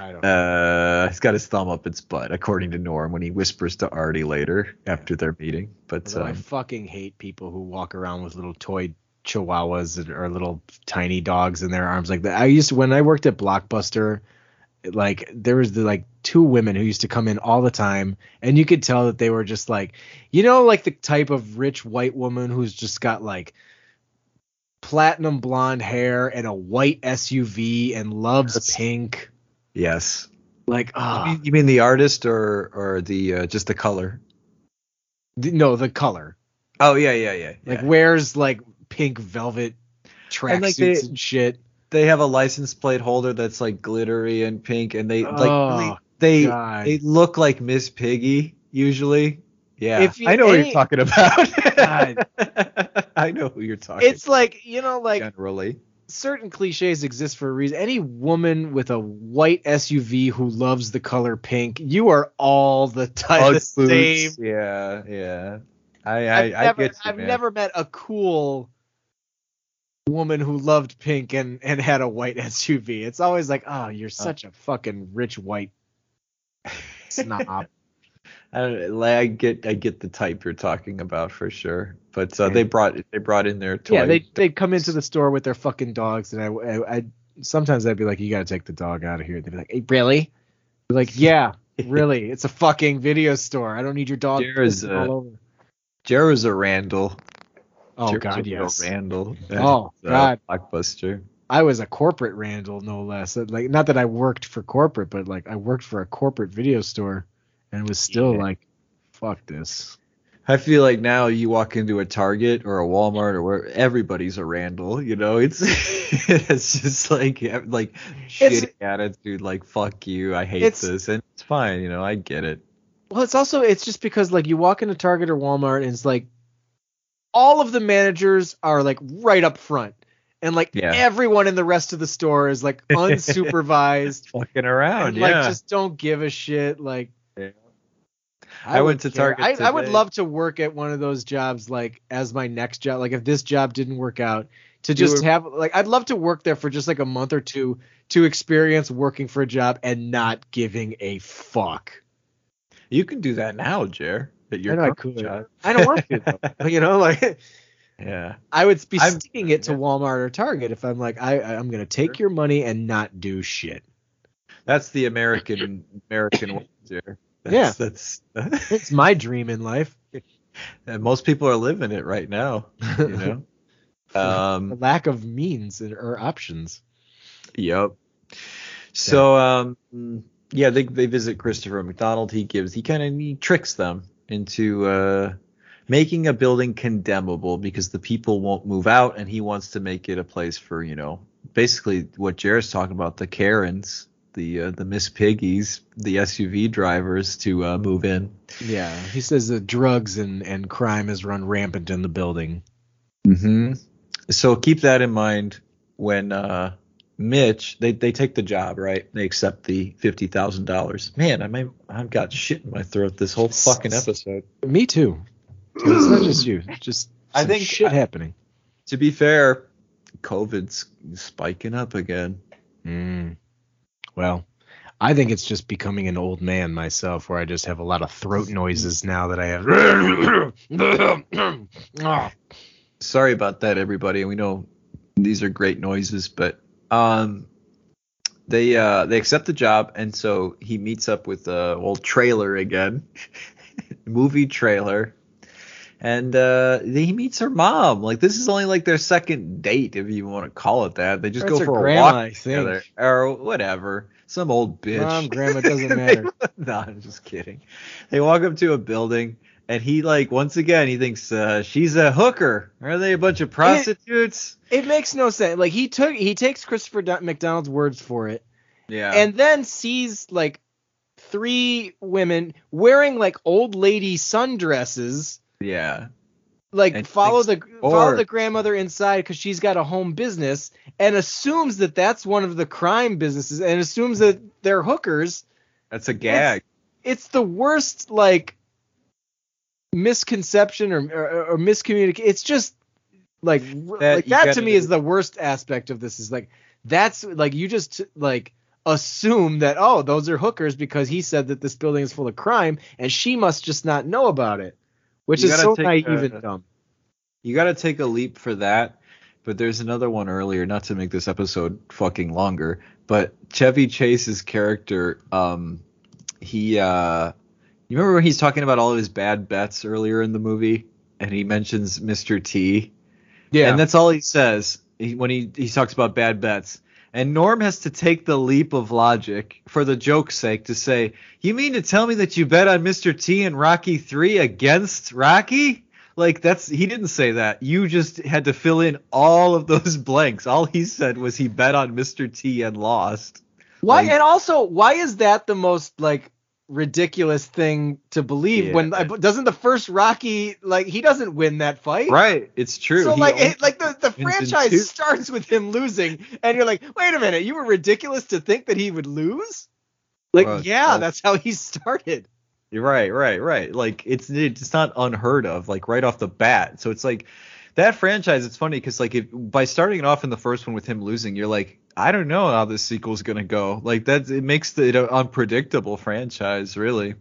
I don't Uh, he's got his thumb up its butt, according to Norm, when he whispers to Artie later after their meeting. But Although I um, fucking hate people who walk around with little toy chihuahuas or little tiny dogs in their arms like that. I used to when I worked at Blockbuster, like there was the like two women who used to come in all the time and you could tell that they were just like you know like the type of rich white woman who's just got like platinum blonde hair and a white SUV and loves Yes. pink. yes. Like You ah mean- you mean the artist or or the uh, just the color? th- no the color. Oh yeah, yeah, yeah. Like yeah. wears like pink velvet tracksuits And, and, like, they- shit. they have a license plate holder that's like glittery and pink, and they like Oh, they God. they look like Miss Piggy usually. Yeah, If you- I know what you're talking about. I know who you're talking. It's like you know, like generally. certain cliches exist for a reason. Any woman with a white SUV who loves the color pink, you are all the time the Ugg same. boots. Yeah, yeah. I I, I've I never, get you, I've man. never met a cool woman who loved pink and and had a white SUV. It's always like, oh, you're such a fucking rich white snob. I, I get I get the type you're talking about for sure. But uh, they brought they brought in their toy. Yeah, they they'd come into the store with their fucking dogs, and I, I, I sometimes I'd be like, "You gotta take the dog out of here." And They'd be like, "Hey, really?" Be like, "Yeah, really. It's a fucking video store. I don't need your dog There's, pissing all uh, over." Jared's a Randall. Oh Jared's God, real yes. Randall. Oh, Uh, God. Blockbuster. I was a corporate Randall, no less. Like, not that I worked for corporate, but like I worked for a corporate video store, and was still Yeah. like, "Fuck this." I feel like now you walk into a Target or a Walmart or where everybody's a Randall, you know, it's it's just like like shitty attitude, like fuck you, I hate this, and it's fine, you know, I get it. Well, it's also it's just because like you walk into Target or Walmart and it's like all of the managers are like right up front. And like Yeah. everyone in the rest of the store is like unsupervised Fucking around, and yeah. like just don't give a shit. Like Yeah. I would went to care. Target I, I would love to work at one of those jobs like as my next job. Like if this job didn't work out, to just were- have like I'd love to work there for just like a month or two to experience working for a job and not giving a fuck. you can do that now, Jer. At your I I could. job. I don't want to though. you know, like Yeah. I would be I'm- sticking it to Walmart or Target if I'm like, I, I'm gonna take your money and not do shit. That's the American American way. Yeah. That's, It's my dream in life. and most people are living it right now, you know. Um lack of means or options. Yep. So um yeah, they they visit Christopher McDonald. He gives he kind of he tricks them into uh making a building condemnable because the people won't move out and he wants to make it a place for, you know, basically what Jared's talking about, the Karens, the uh, the Miss Piggies, the SUV drivers to uh, move in. Yeah, he says that drugs and and crime has run rampant in the building. Mm-hmm. So keep that in mind when uh, Mitch they they take the job, right? They accept the fifty thousand dollars. Man, I may I've got shit in my throat this whole fucking episode. Me too. It's not just you. It's Just I think shit I- happening. To be fair, COVID's spiking up again. Mm. Well, I think it's just becoming an old man myself, where I just have a lot of throat noises now that I have. Ah. Sorry about that, everybody. We know these are great noises, but um, they uh they accept the job, and so he meets up with uh old Traylor again, movie trailer, and uh he meets her mom. Like this is only like their second date, if you want to call it that. They just go for a grandma, walk I think. together, or whatever. Some old bitch. Mom, grandma, doesn't matter. no, I'm just kidding. They walk up to a building, and he like once again he thinks uh, she's a hooker. Are they a bunch of prostitutes? It makes no sense. Like he took he takes Christopher Don- McDonald's words for it, Yeah. and then sees like three women wearing like old lady sundresses. yeah. Like And follow the thinks- follow the grandmother inside because she's got a home business and assumes that that's one of the crime businesses and assumes that they're hookers. That's a gag. It's the worst like misconception or or, or miscommunication. It's just like That- like that to me is the worst aspect of this. Is like that's like you just like assume that oh those are hookers because he said that this building is full of crime and she must just not know about it, which You is so naive uh, and dumb. You got to take a leap for that. But there's another one earlier, not to make this episode fucking longer, but Chevy Chase's character, um, he, uh, you remember when he's talking about all of his bad bets earlier in the movie, and he mentions Mr. T, Yeah, and that's all he says when he he talks about bad bets. And Norm has to take the leap of logic for the joke's sake to say, "You mean to tell me that you bet on Mr. T and Rocky 3 against Rocky?" Like that's he didn't say that. You just had to fill in all of those blanks. All he said was he bet on Mr. T and lost. Why Like- and also why is that the most like ridiculous thing to believe when doesn't the first Rocky like he doesn't win that fight? Right, it's true. So He like it, like the, the franchise starts with him losing and you're like, "Wait a minute, you were ridiculous to think that he would lose?" Like, Well, yeah, well- that's how he started. Right, right, right. Like it's it's not unheard of, like right off the bat. So it's like that franchise. It's funny because like if by starting it off in the first one with him losing, you're like, I don't know how this sequel's gonna go. Like that, it makes the, it an unpredictable franchise, really.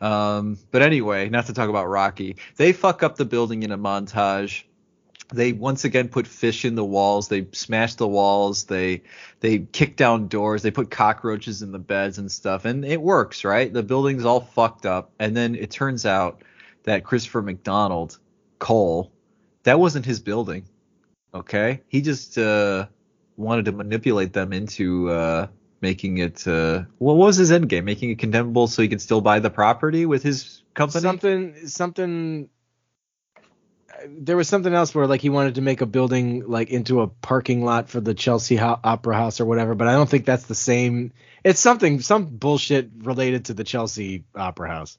Um, but anyway, not to talk about Rocky. They fuck up the building in a montage. They once again put fish in the walls. They smash the walls. They they kick down doors. They put cockroaches in the beds and stuff, and it works, right? The building's all fucked up, and then it turns out that Christopher McDonald, Cole, that wasn't his building. Okay, he just uh, wanted to manipulate them into uh, making it. Uh, what was his end game? Making it condemnable so he could still buy the property with his company. Something something there was something else where like he wanted to make a building like into a parking lot for the Chelsea Ho- Opera House or whatever, but I don't think that's the same. It's something some bullshit related to the Chelsea Opera House.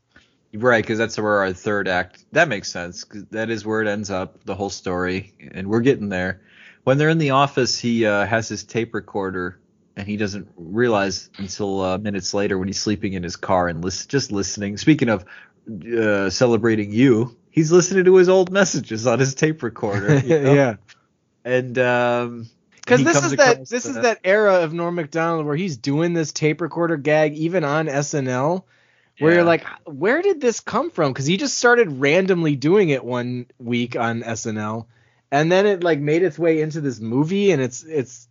Right, because that's where our third act. That makes sense. 'cause that is where it ends up, the whole story, and we're getting there. When they're in the office, he uh, has his tape recorder, and he doesn't realize until uh, minutes later when he's sleeping in his car and lis- just listening. Speaking of uh, celebrating you, he's listening to his old messages on his tape recorder. you know? yeah. and um, Because this is that this is that era of Norm Macdonald where he's doing this tape recorder gag even on SNL, where you're like, where did this come from? Because he just started randomly doing it one week on SNL, and then it like made its way into this movie, and it's it's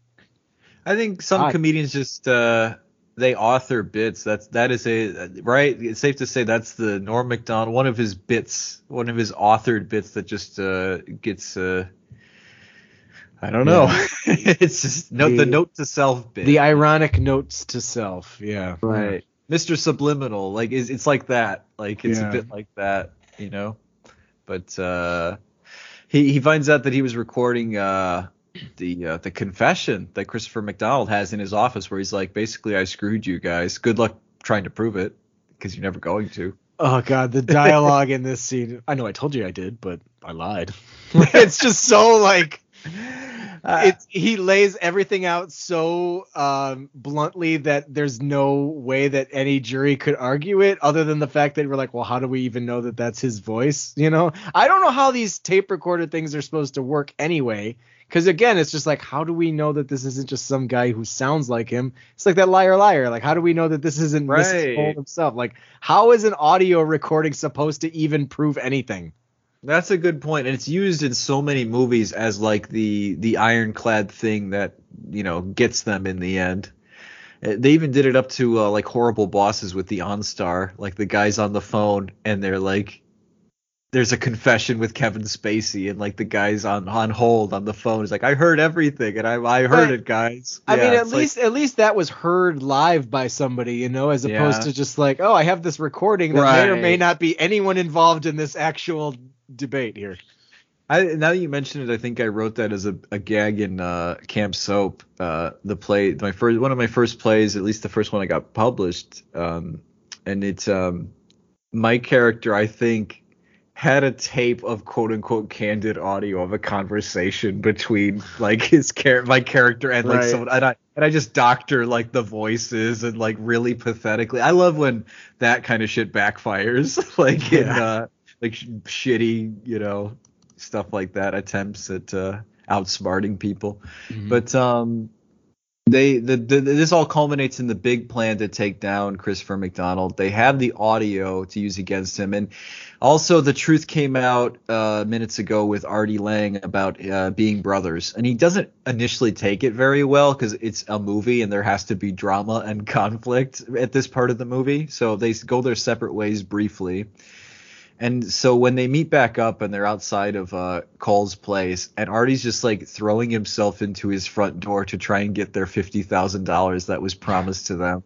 I think some Odd. comedians just uh they author bits. That's that is a right. It's safe to say that's the Norm Macdonald one of his bits, one of his authored bits that just uh gets uh I don't know. it's just note the, The- note to self bit. the ironic notes to self. Yeah, right. Mr. Subliminal, like it's, it's like that. Like it's Yeah. a bit like that, you know. But uh he he finds out that he was recording uh the uh, the confession that Christopher McDonald has in his office where he's like basically I screwed you guys. Good luck trying to prove it because you're never going to. Oh god, the dialogue in this scene. I know I told you I did, but I lied. it's just so like it's he lays everything out so um, bluntly that there's no way that any jury could argue it other than the fact that we're like well how do we even know that that's his voice you know i don't know how these tape recorded things are supposed to work anyway because again it's just like how do we know that this isn't just some guy who sounds like him it's like that liar liar like how do we know that this isn't Mrs. Right. Cole himself like how is an audio recording supposed to even prove anything That's a good point, and it's used in so many movies as like the the ironclad thing that you know gets them in the end. Uh, They even did it up to uh, like horrible bosses with the OnStar, like the guys on the phone, and they're like, "There's a confession with Kevin Spacey," and like the guys on on hold on the phone is like, "I heard everything, and I I heard But, it, guys." I Yeah, mean, at it's like- least at least that was heard live by somebody, you know, as opposed Yeah. to just like, oh, I have this recording that may or may not be anyone involved in this actual debate here. I now that you mentioned it, I think I wrote that as a, a gag in uh, Camp Soap. Uh, the play, my first one of my first plays, at least the first one I got published, um, and it's um, my character. I think had a tape of quote unquote candid audio of a conversation between like his char- my character and like Right. someone and I and I just doctor like the voices and like really pathetically. I love when that kind of shit backfires like in Yeah. uh like sh- shitty, you know, stuff like that attempts at uh outsmarting people. But um they the, the this all culminates in the big plan to take down Christopher McDonald. They have the audio to use against him, and also the truth came out uh, minutes ago with Artie Lange about uh, being brothers, and he doesn't initially take it very well because it's a movie and there has to be drama and conflict at this part of the movie. So they go their separate ways briefly. And so when they meet back up and they're outside of uh, Cole's place, and Artie's just like throwing himself into his front door to try and get their fifty thousand dollars that was promised to them.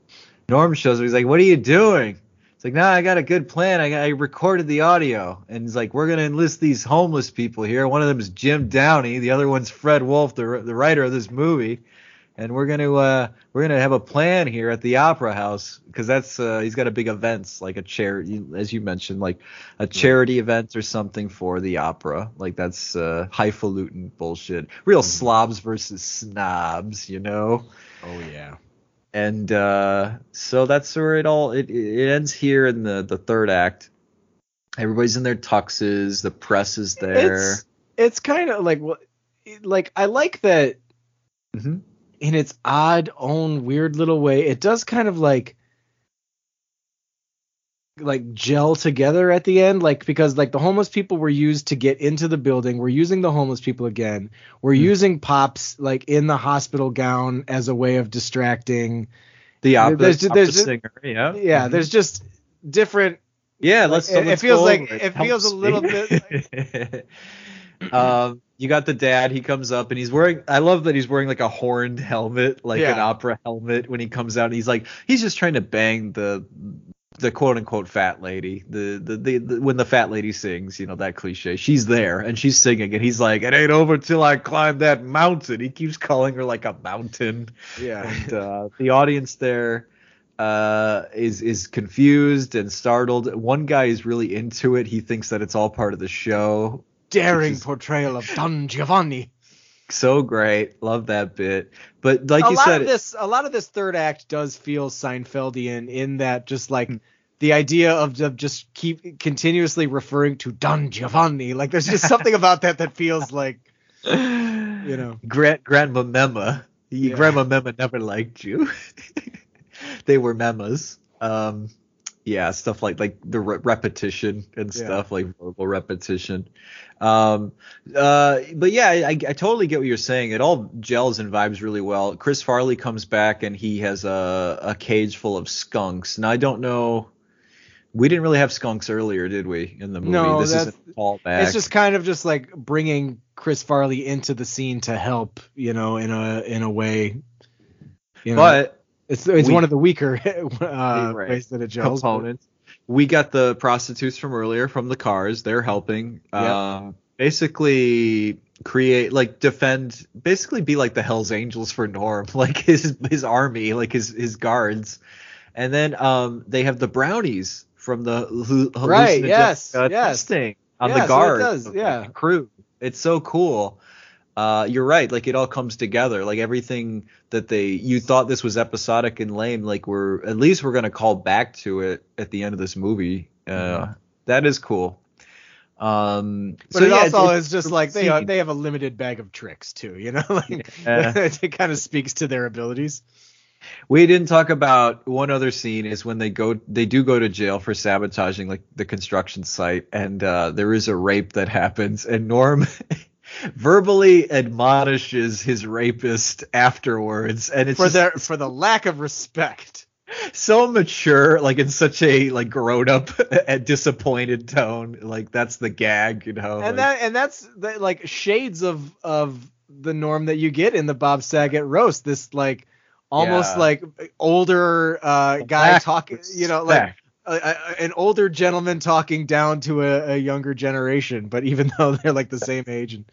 Norm shows up. He's like, "What are you doing?" It's like, "Nah, I got a good plan. I, I recorded the audio." And he's like, "We're gonna enlist these homeless people here. One of them is Jim Downey. The other one's Fred Wolf, the the writer of this movie." And we're gonna uh, we're gonna have a plan here at the opera house because that's uh, he's got a big events like a charity as you mentioned like a charity event or something for the opera. Like that's uh, highfalutin bullshit. Real slobs versus snobs you know? Oh yeah. and uh, so that's where it all it, it ends here in the the third act. Everybody's in their tuxes the press is there. It's it's kind of like what like I like that hmm in its odd own weird little way it does kind of like like gel together at the end like because like the homeless people were used to get into the building we're using the homeless people again we're Hmm. using pops like in the hospital gown as a way of distracting the opera, There's- opera there's- singer yeah yeah Mhm. there's just different Yeah, let's. It- it let's feels like- over it feels a little me. um, you got the dad. He comes up and he's wearing. I love that he's wearing like a horned helmet, like an opera helmet. When he comes out, and he's like, he's just trying to bang the the quote unquote fat lady. The, the the the when the fat lady sings, you know that cliche. She's there and she's singing, and he's like, it ain't over till I climb that mountain. He keeps calling her like a mountain yeah and uh, the audience there uh, is is confused and startled. One guy is really into it. He thinks that it's all part of the show. Daring portrayal of Don Giovanni So great, love that bit. But like a you lot said, of this a lot of this third act does feel Seinfeldian in that just like the idea of, of just keep continuously referring to Don Giovanni like there's just something about that that feels like you know Grand Grandma Mema, Yeah. Grandma Mema never liked you. they were memas. Um, yeah, stuff like like the re- repetition and Yeah. stuff like verbal repetition. Um, uh, but yeah, I, I totally get what you're saying. It all gels and vibes really well. Chris Farley comes back and he has a a cage full of skunks. And I don't know. We didn't really have skunks earlier, did we? In the movie, No, this that's- isn't a callback. it's just kind of just like bringing Chris Farley into the scene to help you know in a in a way you know but it's it's we- one of the weaker uh, Right. ways that it gels but- components. We got the prostitutes from earlier from the cars. They're helping. Um, basically create like defend basically be like the Hells Angels for Norm, like his his army, like his his guards. And then um they have the brownies from the hallu- Right, hallucinogenic, yes, uh, yes. testing on Yeah, the so it guard does, yeah. the crew. It's so cool. Uh, you're right. Like it all comes together. Like everything that they you thought this was episodic and lame. Like we're at least we're gonna call back to it at the end of this movie. Uh, that is cool. Um, But so it yeah, also it's- is just like they scene. they have a limited bag of tricks too, you know. like Yeah. it kind of speaks to their abilities. We didn't talk about one other scene is when they go they do go to jail for sabotaging like the construction site and uh, there is a rape that happens and Norm verbally admonishes his rapist afterwards and it's for just their for the lack of respect. so mature like in such a like grown up and disappointed tone like that's the gag you know and like- that and that's the, like shades of of the norm that you get in the Bob Saget roast. This like almost Yeah. like older uh, guy talking, you know, like. A, a, an older gentleman talking down to a, a younger generation, but even though they're like the same age and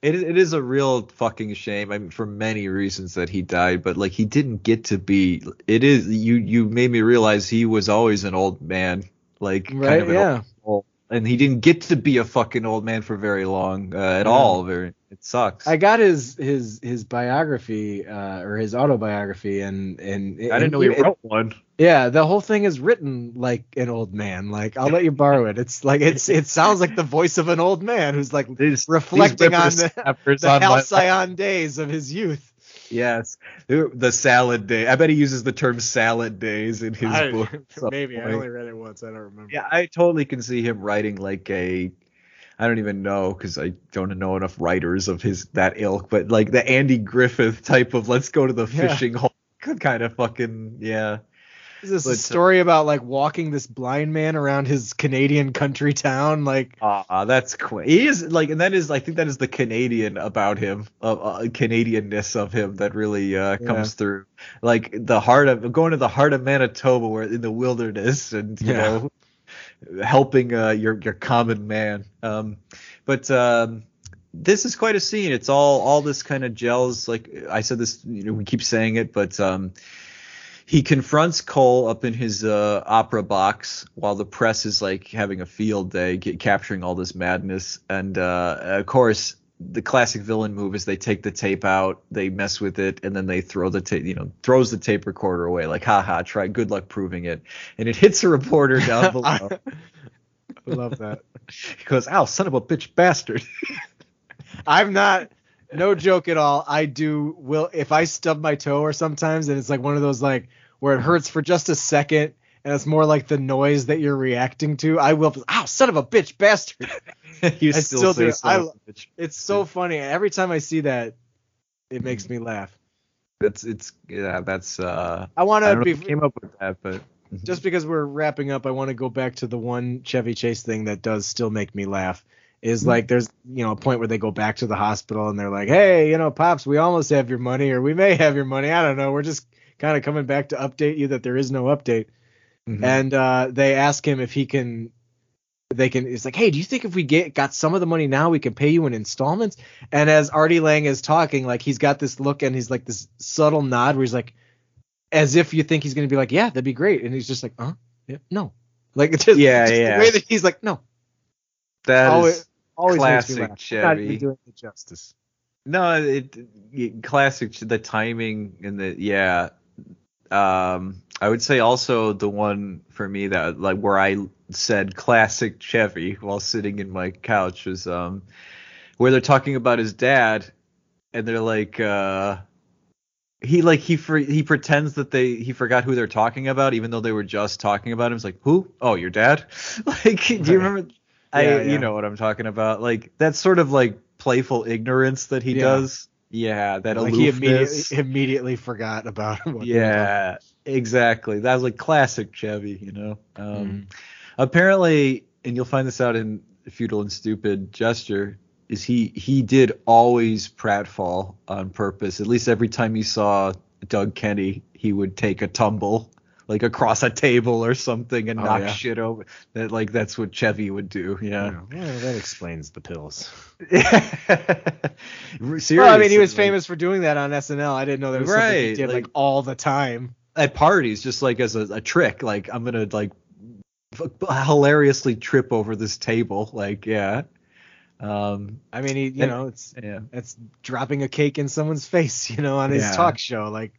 It, it is a real fucking shame. I mean, for many reasons that he died, but like he didn't get to be. It is you. You made me realize he was always an old man, like Right, kind of an yeah. old, and he didn't get to be a fucking old man for very long uh, at Yeah. all. Very, it sucks. I got his his his biography uh, or his autobiography and and I didn't know he and- wrote one. Yeah, the whole thing is written like an old man. Like I'll let you borrow it. It's like it's it sounds like the voice of an old man who's like These- reflecting these on the, the on halcyon days of his youth. Yes, the salad day. I bet he uses the term salad days in his I- book. at some maybe I only read it once. I don't remember. Yeah, I totally can see him writing like a I don't even know because I don't know enough writers of his that ilk, but like the Andy Griffith type of let's go to the Yeah. fishing hole kind of fucking yeah. Is this a story about like walking this blind man around his Canadian country town? Like Ah, that's cool. He is like, and that is I think that is the Canadian about him, uh, uh, Canadianness of him that really uh, comes Yeah. through. Like the heart of going to the heart of Manitoba, where in the wilderness, and you Yeah. know, helping uh, your your common man. Um, but um, this is quite a scene. It's all all this kind of gels. Like I said, this you know we keep saying it, but um, he confronts Cole up in his uh, opera box while the press is like having a field day, get, capturing all this madness. And uh, of course, the classic villain move is they take the tape out, they mess with it, and then they throw the tape, you know, throws the tape recorder away. Like, haha, try, good luck proving it. And it hits a reporter down below. I love that. he goes, "Ow, son of a bitch, bastard." I'm not no joke at all. I do will if I stub my toe or sometimes and it's like one of those like where it hurts for just a second and it's more like the noise that you're reacting to. I will ow son of a bitch, bastard. you I still, still say do. I-. It's so funny. Every time I see that it makes me laugh. That's it's yeah. That's uh. I want to be came up with that, but just because we're wrapping up, I want to go back to the one Chevy Chase thing that does still make me laugh. Is like there's you know a point where they go back to the hospital and they're like, hey, you know, pops, we almost have your money or we may have your money. I don't know. We're just kind of coming back to update you that there is no update. Mhm. And uh, they ask him if he can. They can. It's like, hey, do you think if we get got some of the money now, we can pay you in installments? And as Artie Lange is talking, like he's got this look and he's like this subtle nod where he's like, as if you think he's gonna be like, yeah, that'd be great, and he's just like, huh, yeah, no, like it's just, Yeah, just yeah. the way that he's like, no, that always, is always classic laugh. Not even Chevy. doing it justice. No, it, it classic the timing and the yeah. Um, I would say also the one for me that like where I said classic Chevy while sitting in my couch was um where they're talking about his dad and they're like uh he like he for, he pretends that they he forgot who they're talking about even though they were just talking about him. It's like who? Oh, your dad? like do you remember? I Yeah, yeah. you know what I'm talking about. Like that's sort of like playful ignorance that he Yeah. does. Yeah, that Like he immediately immediately forgot about what they were talking yeah, exactly. That was like classic Chevy, you know. Um, Mhm. Apparently, and you'll find this out in Futile and Stupid Gesture, is he he did always pratfall on purpose. At least every time he saw Doug Kenney, he would take a tumble like across a table or something and Oh, knock yeah. shit over. That like that's what Chevy would do. Yeah. Well, that explains the pills. Seriously, Well, I mean, he was like, famous for doing that on SNL. I didn't know that was something he Right, did like, like- all the time. at parties just like as a, a trick like i'm gonna like hilariously trip over this table like yeah um I mean, he, you And- know, it's yeah it's dropping a cake in someone's face, you know, on his Yeah. talk show. Like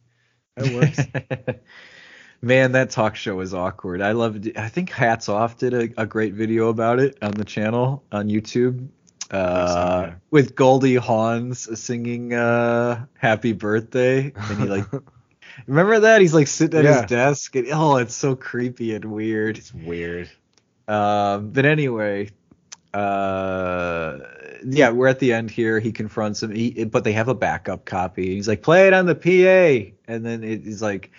that works. man that talk show was awkward i loved i think hats off did a, a great video about it on the channel on youtube uh yeah. with goldie hawn's singing uh happy birthday and he like Remember that? He's like sitting at Yeah. his desk. And, oh, it's so creepy and weird. It's weird. Um, but anyway, uh, yeah, we're at the end here. He confronts him, he, but they have a backup copy. He's like, play it on the PA, and then it is like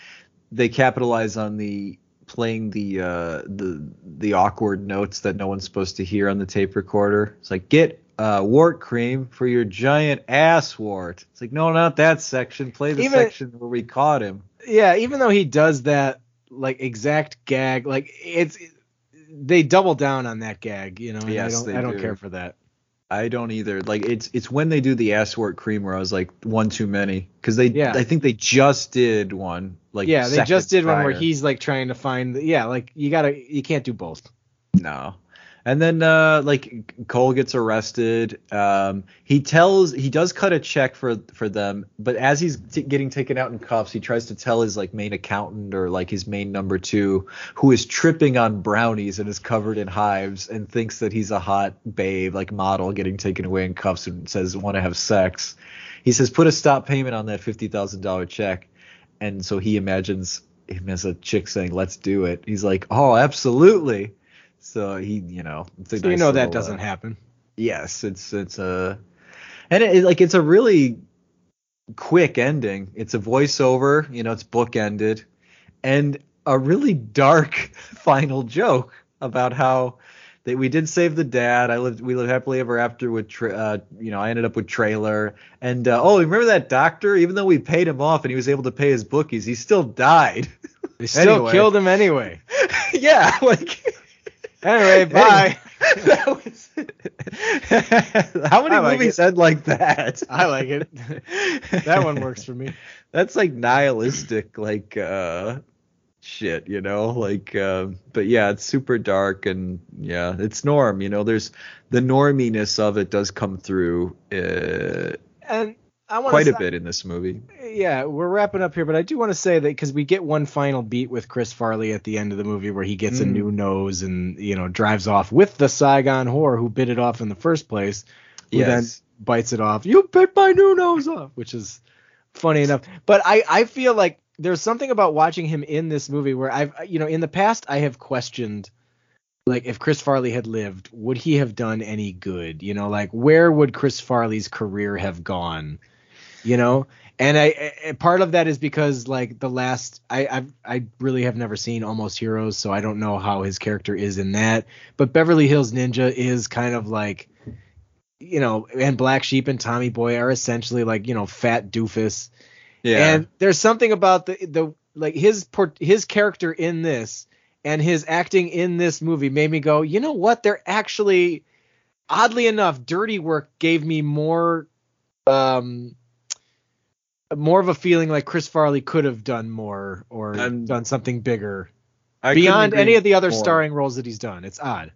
they capitalize on the playing the uh the the awkward notes that no one's supposed to hear on the tape recorder. It's like get uh wart cream for your giant ass wart. It's like no, not that section. Play the Even- section where we caught him. Yeah, even though he does that like exact gag, like it's they double down on that gag, you know. Yes, I don't I don't do. care for that. I don't either. Like it's it's when they do the ass wart cream where I was like one too many because they Yeah. I think they just did one like yeah, they just did one where he's like trying to find. The, yeah, like you gotta you can't do both. no. And then uh like Cole gets arrested. Um he tells he does cut a check for for them, but as he's t- getting taken out in cuffs, he tries to tell his like main accountant or like his main number 2 who is tripping on brownies and is covered in hives and thinks that he's a hot babe like model getting taken away in cuffs and says want to have sex. He says put a stop payment on that $50,000 check. And so he imagines him as a chick saying let's do it. He's like, "Oh, absolutely." So he, you know, So you nice know that doesn't uh, happen. Yes, it's it's a, and it, it- like it's a really quick ending. It's a voiceover, you know, it's bookended, and a really dark final joke about how that we did save the dad. I lived, we lived happily ever after with, tra- uh, you know, I ended up with Traylor, and uh, oh, remember that doctor? Even though we paid him off and he was able to pay his bookies, he still died. They still Anyway. killed him anyway. yeah, like. Anyway, bye. that was How many like movies end like that? I like it. that one works for me. That's like nihilistic, like uh shit, you know? Like uh, but yeah, it's super dark and yeah, it's norm, you know, there's the norminess of it does come through uh And I quite to a bit in this movie. yeah, we're wrapping up here, but I do want to say that because we get one final beat with Chris Farley at the end of the movie where he gets a Mm. new nose and you know drives off with the Saigon whore who bit it off in the first place, who then bites it off. You bit my new nose off, which is funny enough. But I I feel like there's something about watching him in this movie where I've you know in the past I have questioned like if Chris Farley had lived, would he have done any good? You know, like where would Chris Farley's career have gone? You know, and I, I part of that is because like the last I I've, I really have never seen Almost Heroes, so I don't know how his character is in that. But Beverly Hills Ninja is kind of like you know, and Black Sheep and Tommy Boy are essentially like you know fat doofus. Yeah. And there's something about the the like his port, his character in this and his acting in this movie made me go, you know what? They're actually oddly enough, Dirty Work gave me more um more of a feeling like Chris Farley could have done more or I'm- done something bigger I beyond any of the other more. starring roles that he's done. It's odd.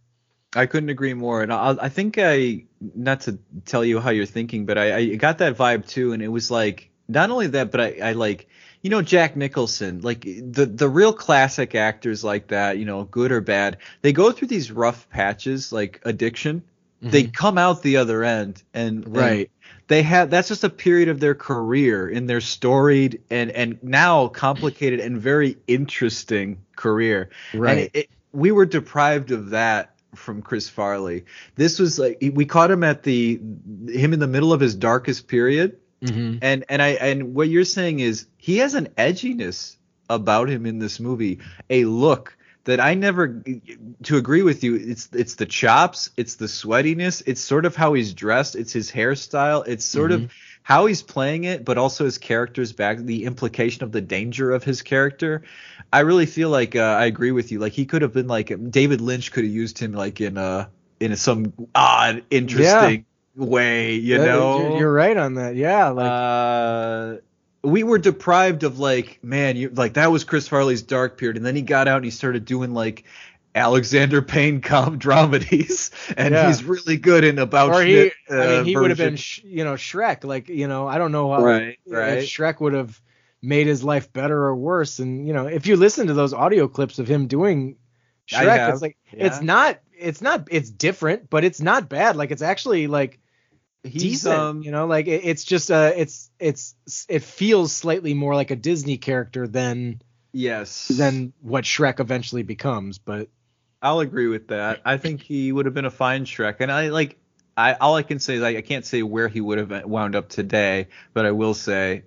I couldn't agree more, and I, I think I not to tell you how you're thinking, but I, I got that vibe too, and it was like not only that, but I, I like you know Jack Nicholson, like the the real classic actors like that, you know, good or bad, they go through these rough patches like addiction. They mm-hmm. come out the other end, and and Right. They have that's just a period of their career in their storied and and now complicated and very interesting career. Right. And it, we were deprived of that from Chris Farley. This was like we caught him at the him in the middle of his darkest period. Mhm. And and I and what you're saying is he has an edginess about him in this movie, a look that I never to agree with you. It's it's the chops, it's the sweatiness, it's sort of how he's dressed, it's his hairstyle, it's sort of how he's playing it, but also his character's back, the implication of the danger of his character. I really feel like uh, I agree with you. Like he could have been like David Lynch could have used him like in a in some odd, interesting way, you Yeah, know. you're, you're right on that. Yeah, like uh, we were deprived of like, man, you like that was Chris Farley's dark period, and then he got out and he started doing like Alexander Payne com dramedies, and Yeah. he's really good in about. or he, Schmidt, I mean, uh, he would have been, sh- you know, Shrek. Like, you know, I don't know how Right, if right. Shrek would have made his life better or worse. And you know, if you listen to those audio clips of him doing Shrek, it's like yeah. it's not, it's not, it's different, but it's not bad. Like, it's actually like he's decent. um you know, like it, it's just uh it's it's it feels slightly more like a Disney character than yes than what Shrek eventually becomes. But I'll agree with that. I think he would have been a fine Shrek, and I like. I all I can say is I, I can't say where he would have wound up today, but I will say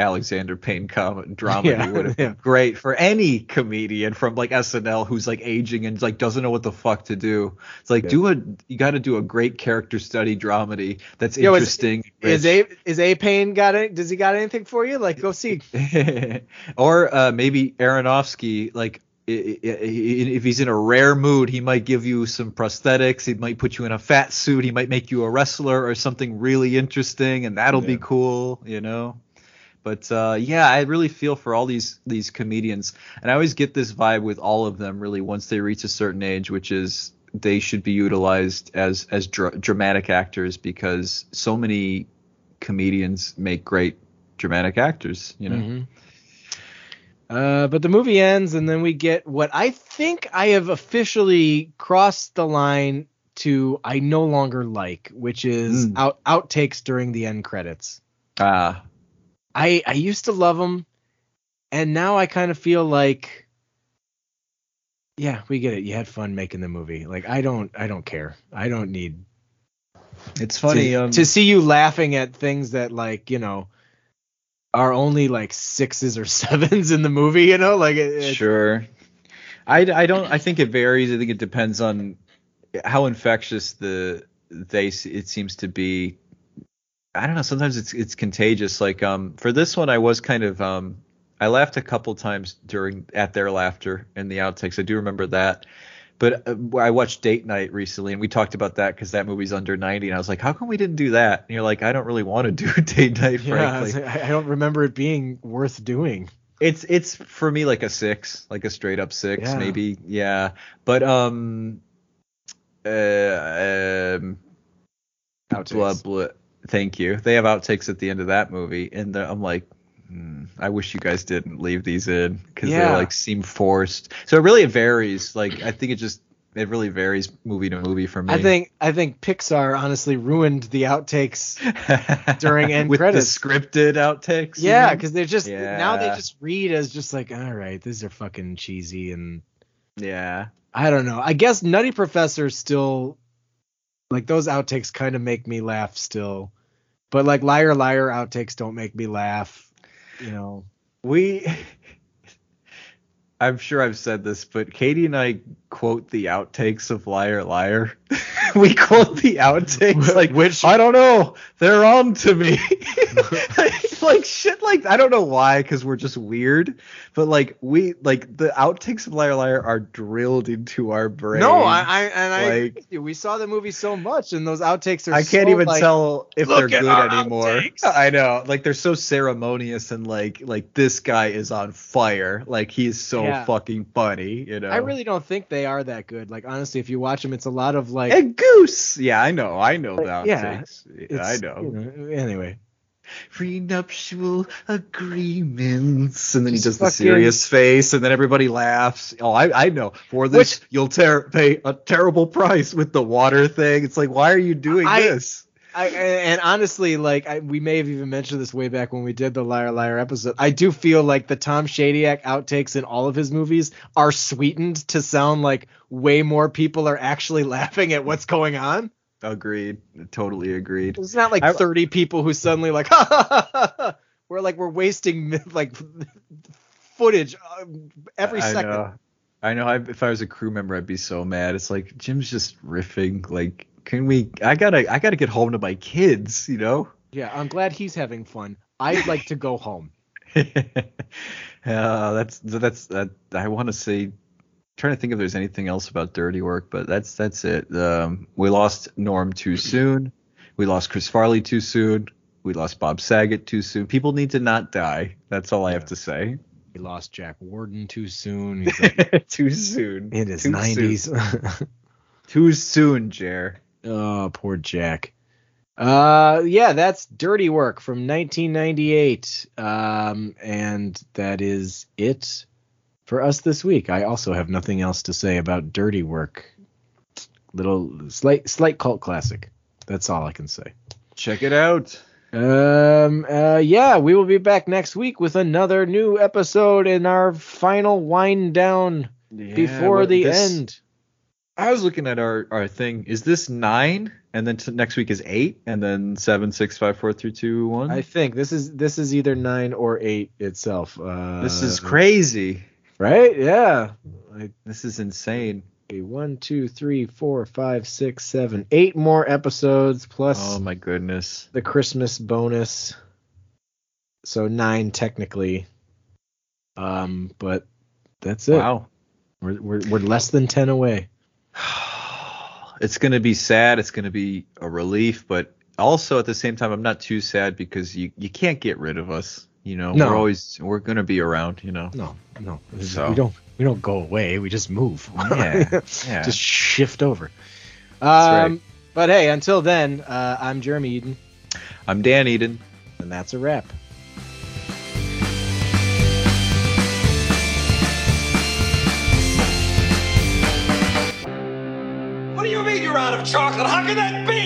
Alexander Payne com- dramedy Yeah, would have yeah. been great for any comedian from like SNL who's like aging and like doesn't know what the fuck to do. It's like Yeah. do a you got to do a great character study dramedy that's Yo, interesting. is rich. A is A Payne got it? Does he got anything for you? Like go see. or uh, maybe Aronofsky, like if he's in a rare mood, he might give you some prosthetics. He might put you in a fat suit. He might make you a wrestler or something really interesting, and that'll be cool, you know. But uh, yeah, I really feel for all these these comedians, and I always get this vibe with all of them. Really, once they reach a certain age, which is they should be utilized as as dra- dramatic actors because so many comedians make great dramatic actors. You know. Mhm. Uh, but the movie ends, and then we get what I think I have officially crossed the line to I no longer like, which is Mm. out outtakes during the end credits. Ah, I I used to love them, and now I kind of feel like, yeah, we get it. You had fun making the movie. Like I don't I don't care. I don't need it's to, um, to see you laughing at things that like you know are only like sixes or sevens in the movie. You know, like it, it- sure. I, I don't. I think it varies. I think it depends on how infectious the they it seems to be. I don't know. Sometimes it's it's contagious. Like um for this one, I was kind of um I laughed a couple times during at their laughter in the outtakes. I do remember that. But uh, I watched Date Night recently, and we talked about that because that movie's under 90, and I was like, how come we didn't do that? And you're like, I don't really want to do Date Night, Yeah, frankly. I I don't remember it being worth doing. It's it's for me like a six, like a straight up six, Yeah. maybe. Yeah. But um uh um blah Outtakes. blah thank you. They have outtakes at the end of that movie and I'm like hmm, I wish you guys didn't leave these in because Yeah. they like seem forced. So it really varies. Like I think it just it really varies movie to movie for me. I think I think Pixar honestly ruined the outtakes. during end with credits. the scripted outtakes. Yeah, because they're just now they just read as just like, all right, these are fucking cheesy and yeah. I don't know. I guess Nutty Professor still like those outtakes kind of make me laugh still, but like Liar Liar outtakes don't make me laugh. You know. We I'm sure I've said this, but Katie and I quote the outtakes of Liar Liar. we quote the outtakes like which- I don't know, they're on to me. like shit like I don't know why cuz we're just weird, but like we like the outtakes of Liar Liar are drilled into our brain. No, I, I and I like- agree with you. we saw the movie so much, and those outtakes are. I can't so, even like, tell if they're good anymore. outtakes." I know, like they're so ceremonious and like like this guy is on fire. Like he's so Yeah. fucking funny, you know. I really don't think they are that good. Like honestly, if you watch them, it's a lot of like. Goose. Yeah, I know, I know that. yeah, I know. you know. Anyway, Prenuptial agreements, and then he does the serious face, and then everybody laughs. Oh, I, I know. For this, you'll ter- pay a terrible price with the water thing. It's like, why are you doing I- this? I and honestly, like I, we may have even mentioned this way back when we did the Liar Liar episode. I do feel like the Tom Shadyac outtakes in all of his movies are sweetened to sound like way more people are actually laughing at what's going on. Agreed. Totally agreed. It's not like I- 30 people who suddenly like, ha, ha, ha, ha, we're like we're wasting like footage uh, every I second. Know. I know. I, if I was a crew member, I'd be so mad. It's like Jim's just riffing. Like, can we? I gotta. I gotta get home to my kids. You know. Yeah, I'm glad he's having fun. I'd like to go home. uh, that's that's that. I want to say. Trying to think if there's anything else about dirty work, but that's that's it. Um, we lost Norm too soon. We lost Chris Farley too soon. We lost Bob Saget too soon. People need to not die. That's all I have to say. We lost Jack Warden too soon. He's like too soon. in his Too 90s. Soon. Too soon, Jer. Oh, poor Jack. Uh, yeah, that's Dirty Work from 1998. Um, and that is it for us this week. I also have nothing else to say about Dirty Work. Little slight slight cult classic. That's all I can say. Check it out. Um. Uh. Yeah, we will be back next week with another new episode in our final wind down before what- the this- end. I was looking at our our thing. Is this nine? And then t- next week is eight, and then seven, six, five, four, three, two, one. I think this is this is either nine or eight itself. Uh, this is crazy. right. Yeah. Like This is insane. okay, one, two, three, four, five, six, seven, eight more episodes plus Oh my goodness. the Christmas bonus. So nine technically. Um, but that's it. Wow. We're, we're we're less than ten away. It's gonna be sad. It's gonna be a relief, but also at the same time, I'm not too sad because you you can't get rid of us. You know, No. we're always we're gonna be around. You know. No, no. So- We don't we don't go away. We just move. Yeah, yeah. just shift over. Um, right. But hey, until then, uh, I'm Jeremy Eden, I'm Dan Eden. and that's a wrap. Chocolate? How can that be?